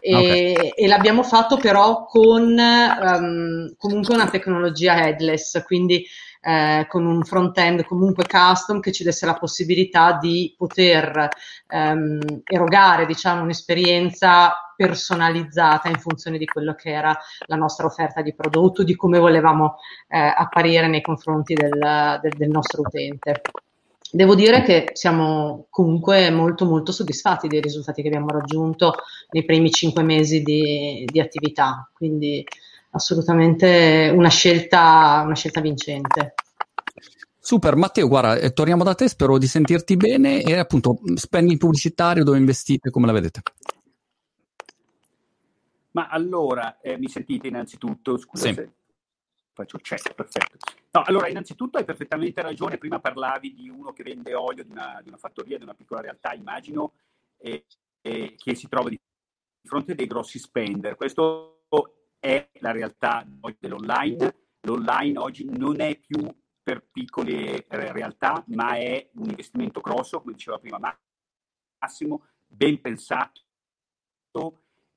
e, okay. e l'abbiamo fatto però con um, comunque una tecnologia headless, quindi eh, con un front-end comunque custom che ci desse la possibilità di poter ehm, erogare diciamo, un'esperienza personalizzata in funzione di quello che era la nostra offerta di prodotto, di come volevamo eh, apparire nei confronti del, del, del nostro utente. Devo dire che siamo comunque molto molto soddisfatti dei risultati che abbiamo raggiunto nei primi cinque mesi di, di attività, quindi assolutamente una scelta, una scelta vincente. Super, Matteo, guarda, eh, torniamo da te, spero di sentirti bene e appunto spending pubblicitario dove investite, come la vedete? Ma allora, eh, mi sentite innanzitutto? Scusa sì. se faccio check, perfetto. No, allora, innanzitutto hai perfettamente ragione, prima parlavi di uno che vende olio di una, di una fattoria, di una piccola realtà, immagino, e, e che si trova di fronte a dei grossi spender. Questo è la realtà dell'online. L'online oggi non è più per piccole realtà, ma è un investimento grosso, come diceva prima Massimo, ben pensato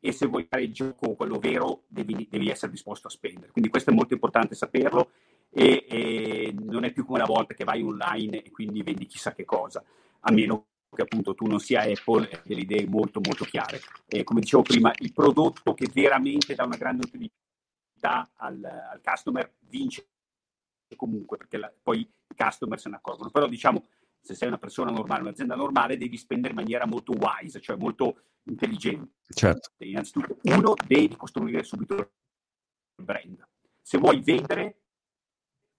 e se vuoi fare il gioco quello vero devi, devi, essere disposto a spendere. Quindi questo è molto importante saperlo e, e, non è più come una volta che vai online e quindi vendi chissà che cosa, a meno che appunto tu non sia Apple e delle idee molto molto chiare. E come dicevo prima, il prodotto che veramente dà una grande utilità al, al customer vince comunque, perché la, poi i customer se ne accorgono. Però diciamo, se sei una persona normale, un'azienda normale, devi spendere in maniera molto wise, cioè molto intelligente. Certo. Innanzitutto, uno, devi costruire subito il brand. Se vuoi vendere,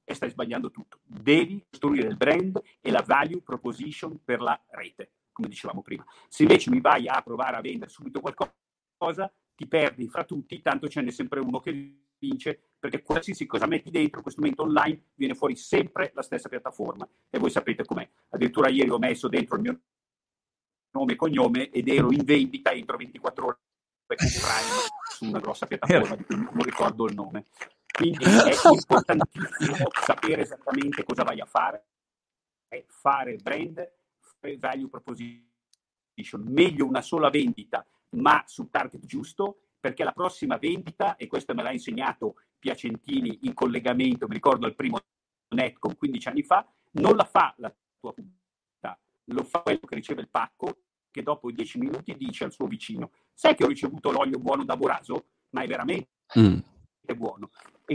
e stai sbagliando tutto. Devi costruire il brand e la value proposition per la rete, come dicevamo prima. Se invece mi vai a provare a vendere subito qualcosa, ti perdi fra tutti, tanto ce n'è sempre uno che vince, perché qualsiasi cosa metti dentro, questo momento online viene fuori sempre la stessa piattaforma. E voi sapete com'è. Addirittura ieri ho messo dentro il mio nome e cognome ed ero in vendita entro 24 ore su una grossa piattaforma di cui non ricordo il nome. Quindi è importantissimo sapere esattamente cosa vai a fare, è fare brand, value proposition, meglio una sola vendita ma sul target giusto, perché la prossima vendita, e questo me l'ha insegnato Piacentini in collegamento, mi ricordo il primo Netcom 15 anni fa, non la fa la tua pubblicità, lo fa quello che riceve il pacco, che dopo 10 minuti dice al suo vicino, sai che ho ricevuto l'olio buono da Boraso? Ma è veramente mm. buono.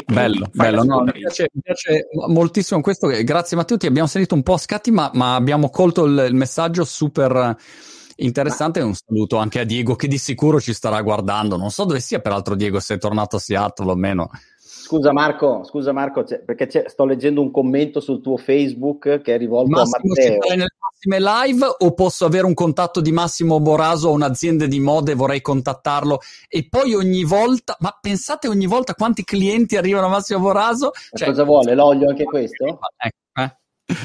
Bello, bello. No, mi, piace, mi, piace, moltissimo questo. Grazie Matteo, ti abbiamo sentito un po' a scatti, ma, ma abbiamo colto il, il, messaggio super interessante. Ma... Un saluto anche a Diego che di sicuro ci starà guardando. Non so dove sia peraltro Diego, se è tornato a Seattle o meno. Scusa Marco, scusa Marco perché sto leggendo un commento sul tuo Facebook che è rivolto Massimo, a Matteo. nelle prossime live o posso avere un contatto di Massimo Boraso o un'azienda di mode vorrei contattarlo e poi ogni volta, ma pensate ogni volta quanti clienti arrivano a Massimo Boraso? Cioè, cosa vuole? L'olio anche questo? Ecco.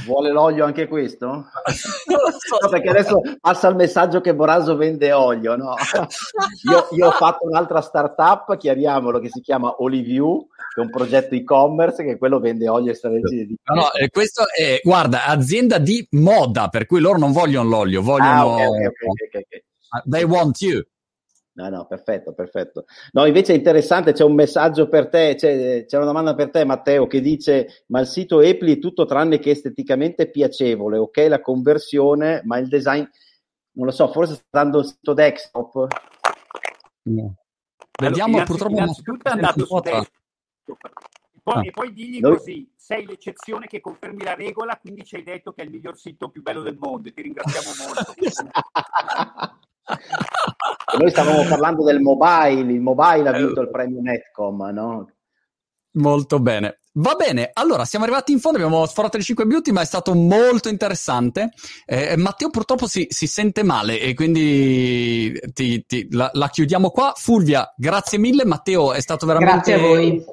Vuole l'olio anche questo? no, perché adesso passa il messaggio che Boraso vende olio. No? Io, io, ho fatto un'altra startup, chiariamolo, che si chiama Oliview, che è un progetto e-commerce che quello vende olio extravergine di No, no, eh, questo è, guarda, azienda di moda, per cui loro non vogliono l'olio, vogliono... Ah, okay, okay, okay, They want you. No, no, perfetto, perfetto. No, invece è interessante, c'è un messaggio per te, c'è, c'è una domanda per te Matteo che dice, ma il sito Apple è tutto tranne che esteticamente piacevole, ok la conversione, ma il design, non lo so, forse sta dando il sito desktop? No. Vediamo, allora, purtroppo innanzitutto è andato su desktop. Poi, ah. E poi digli Noi... così, sei l'eccezione che confermi la regola, quindi ci hai detto che è il miglior sito più bello del mondo, ti ringraziamo molto. noi stavamo parlando del mobile, il mobile ha vinto il premio Netcom, no? Molto bene. Va bene, allora siamo arrivati in fondo, abbiamo sforato le 5 minuti, ma è stato molto interessante. Eh, Matteo purtroppo si, si, sente male e quindi ti, ti, la, la, chiudiamo qua. Fulvia, grazie mille. Matteo è stato veramente... Grazie a voi.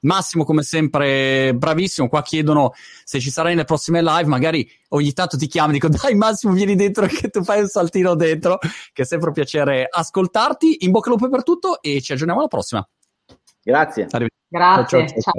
Massimo, come sempre, bravissimo. Qua chiedono se ci sarai nelle prossime live. Magari ogni tanto ti chiamo e dico: Dai, Massimo, vieni dentro che tu fai un saltino dentro. Che è sempre un piacere ascoltarti. In bocca al lupo per tutto e ci aggiorniamo alla prossima. Grazie. Grazie. ciao. ciao. ciao.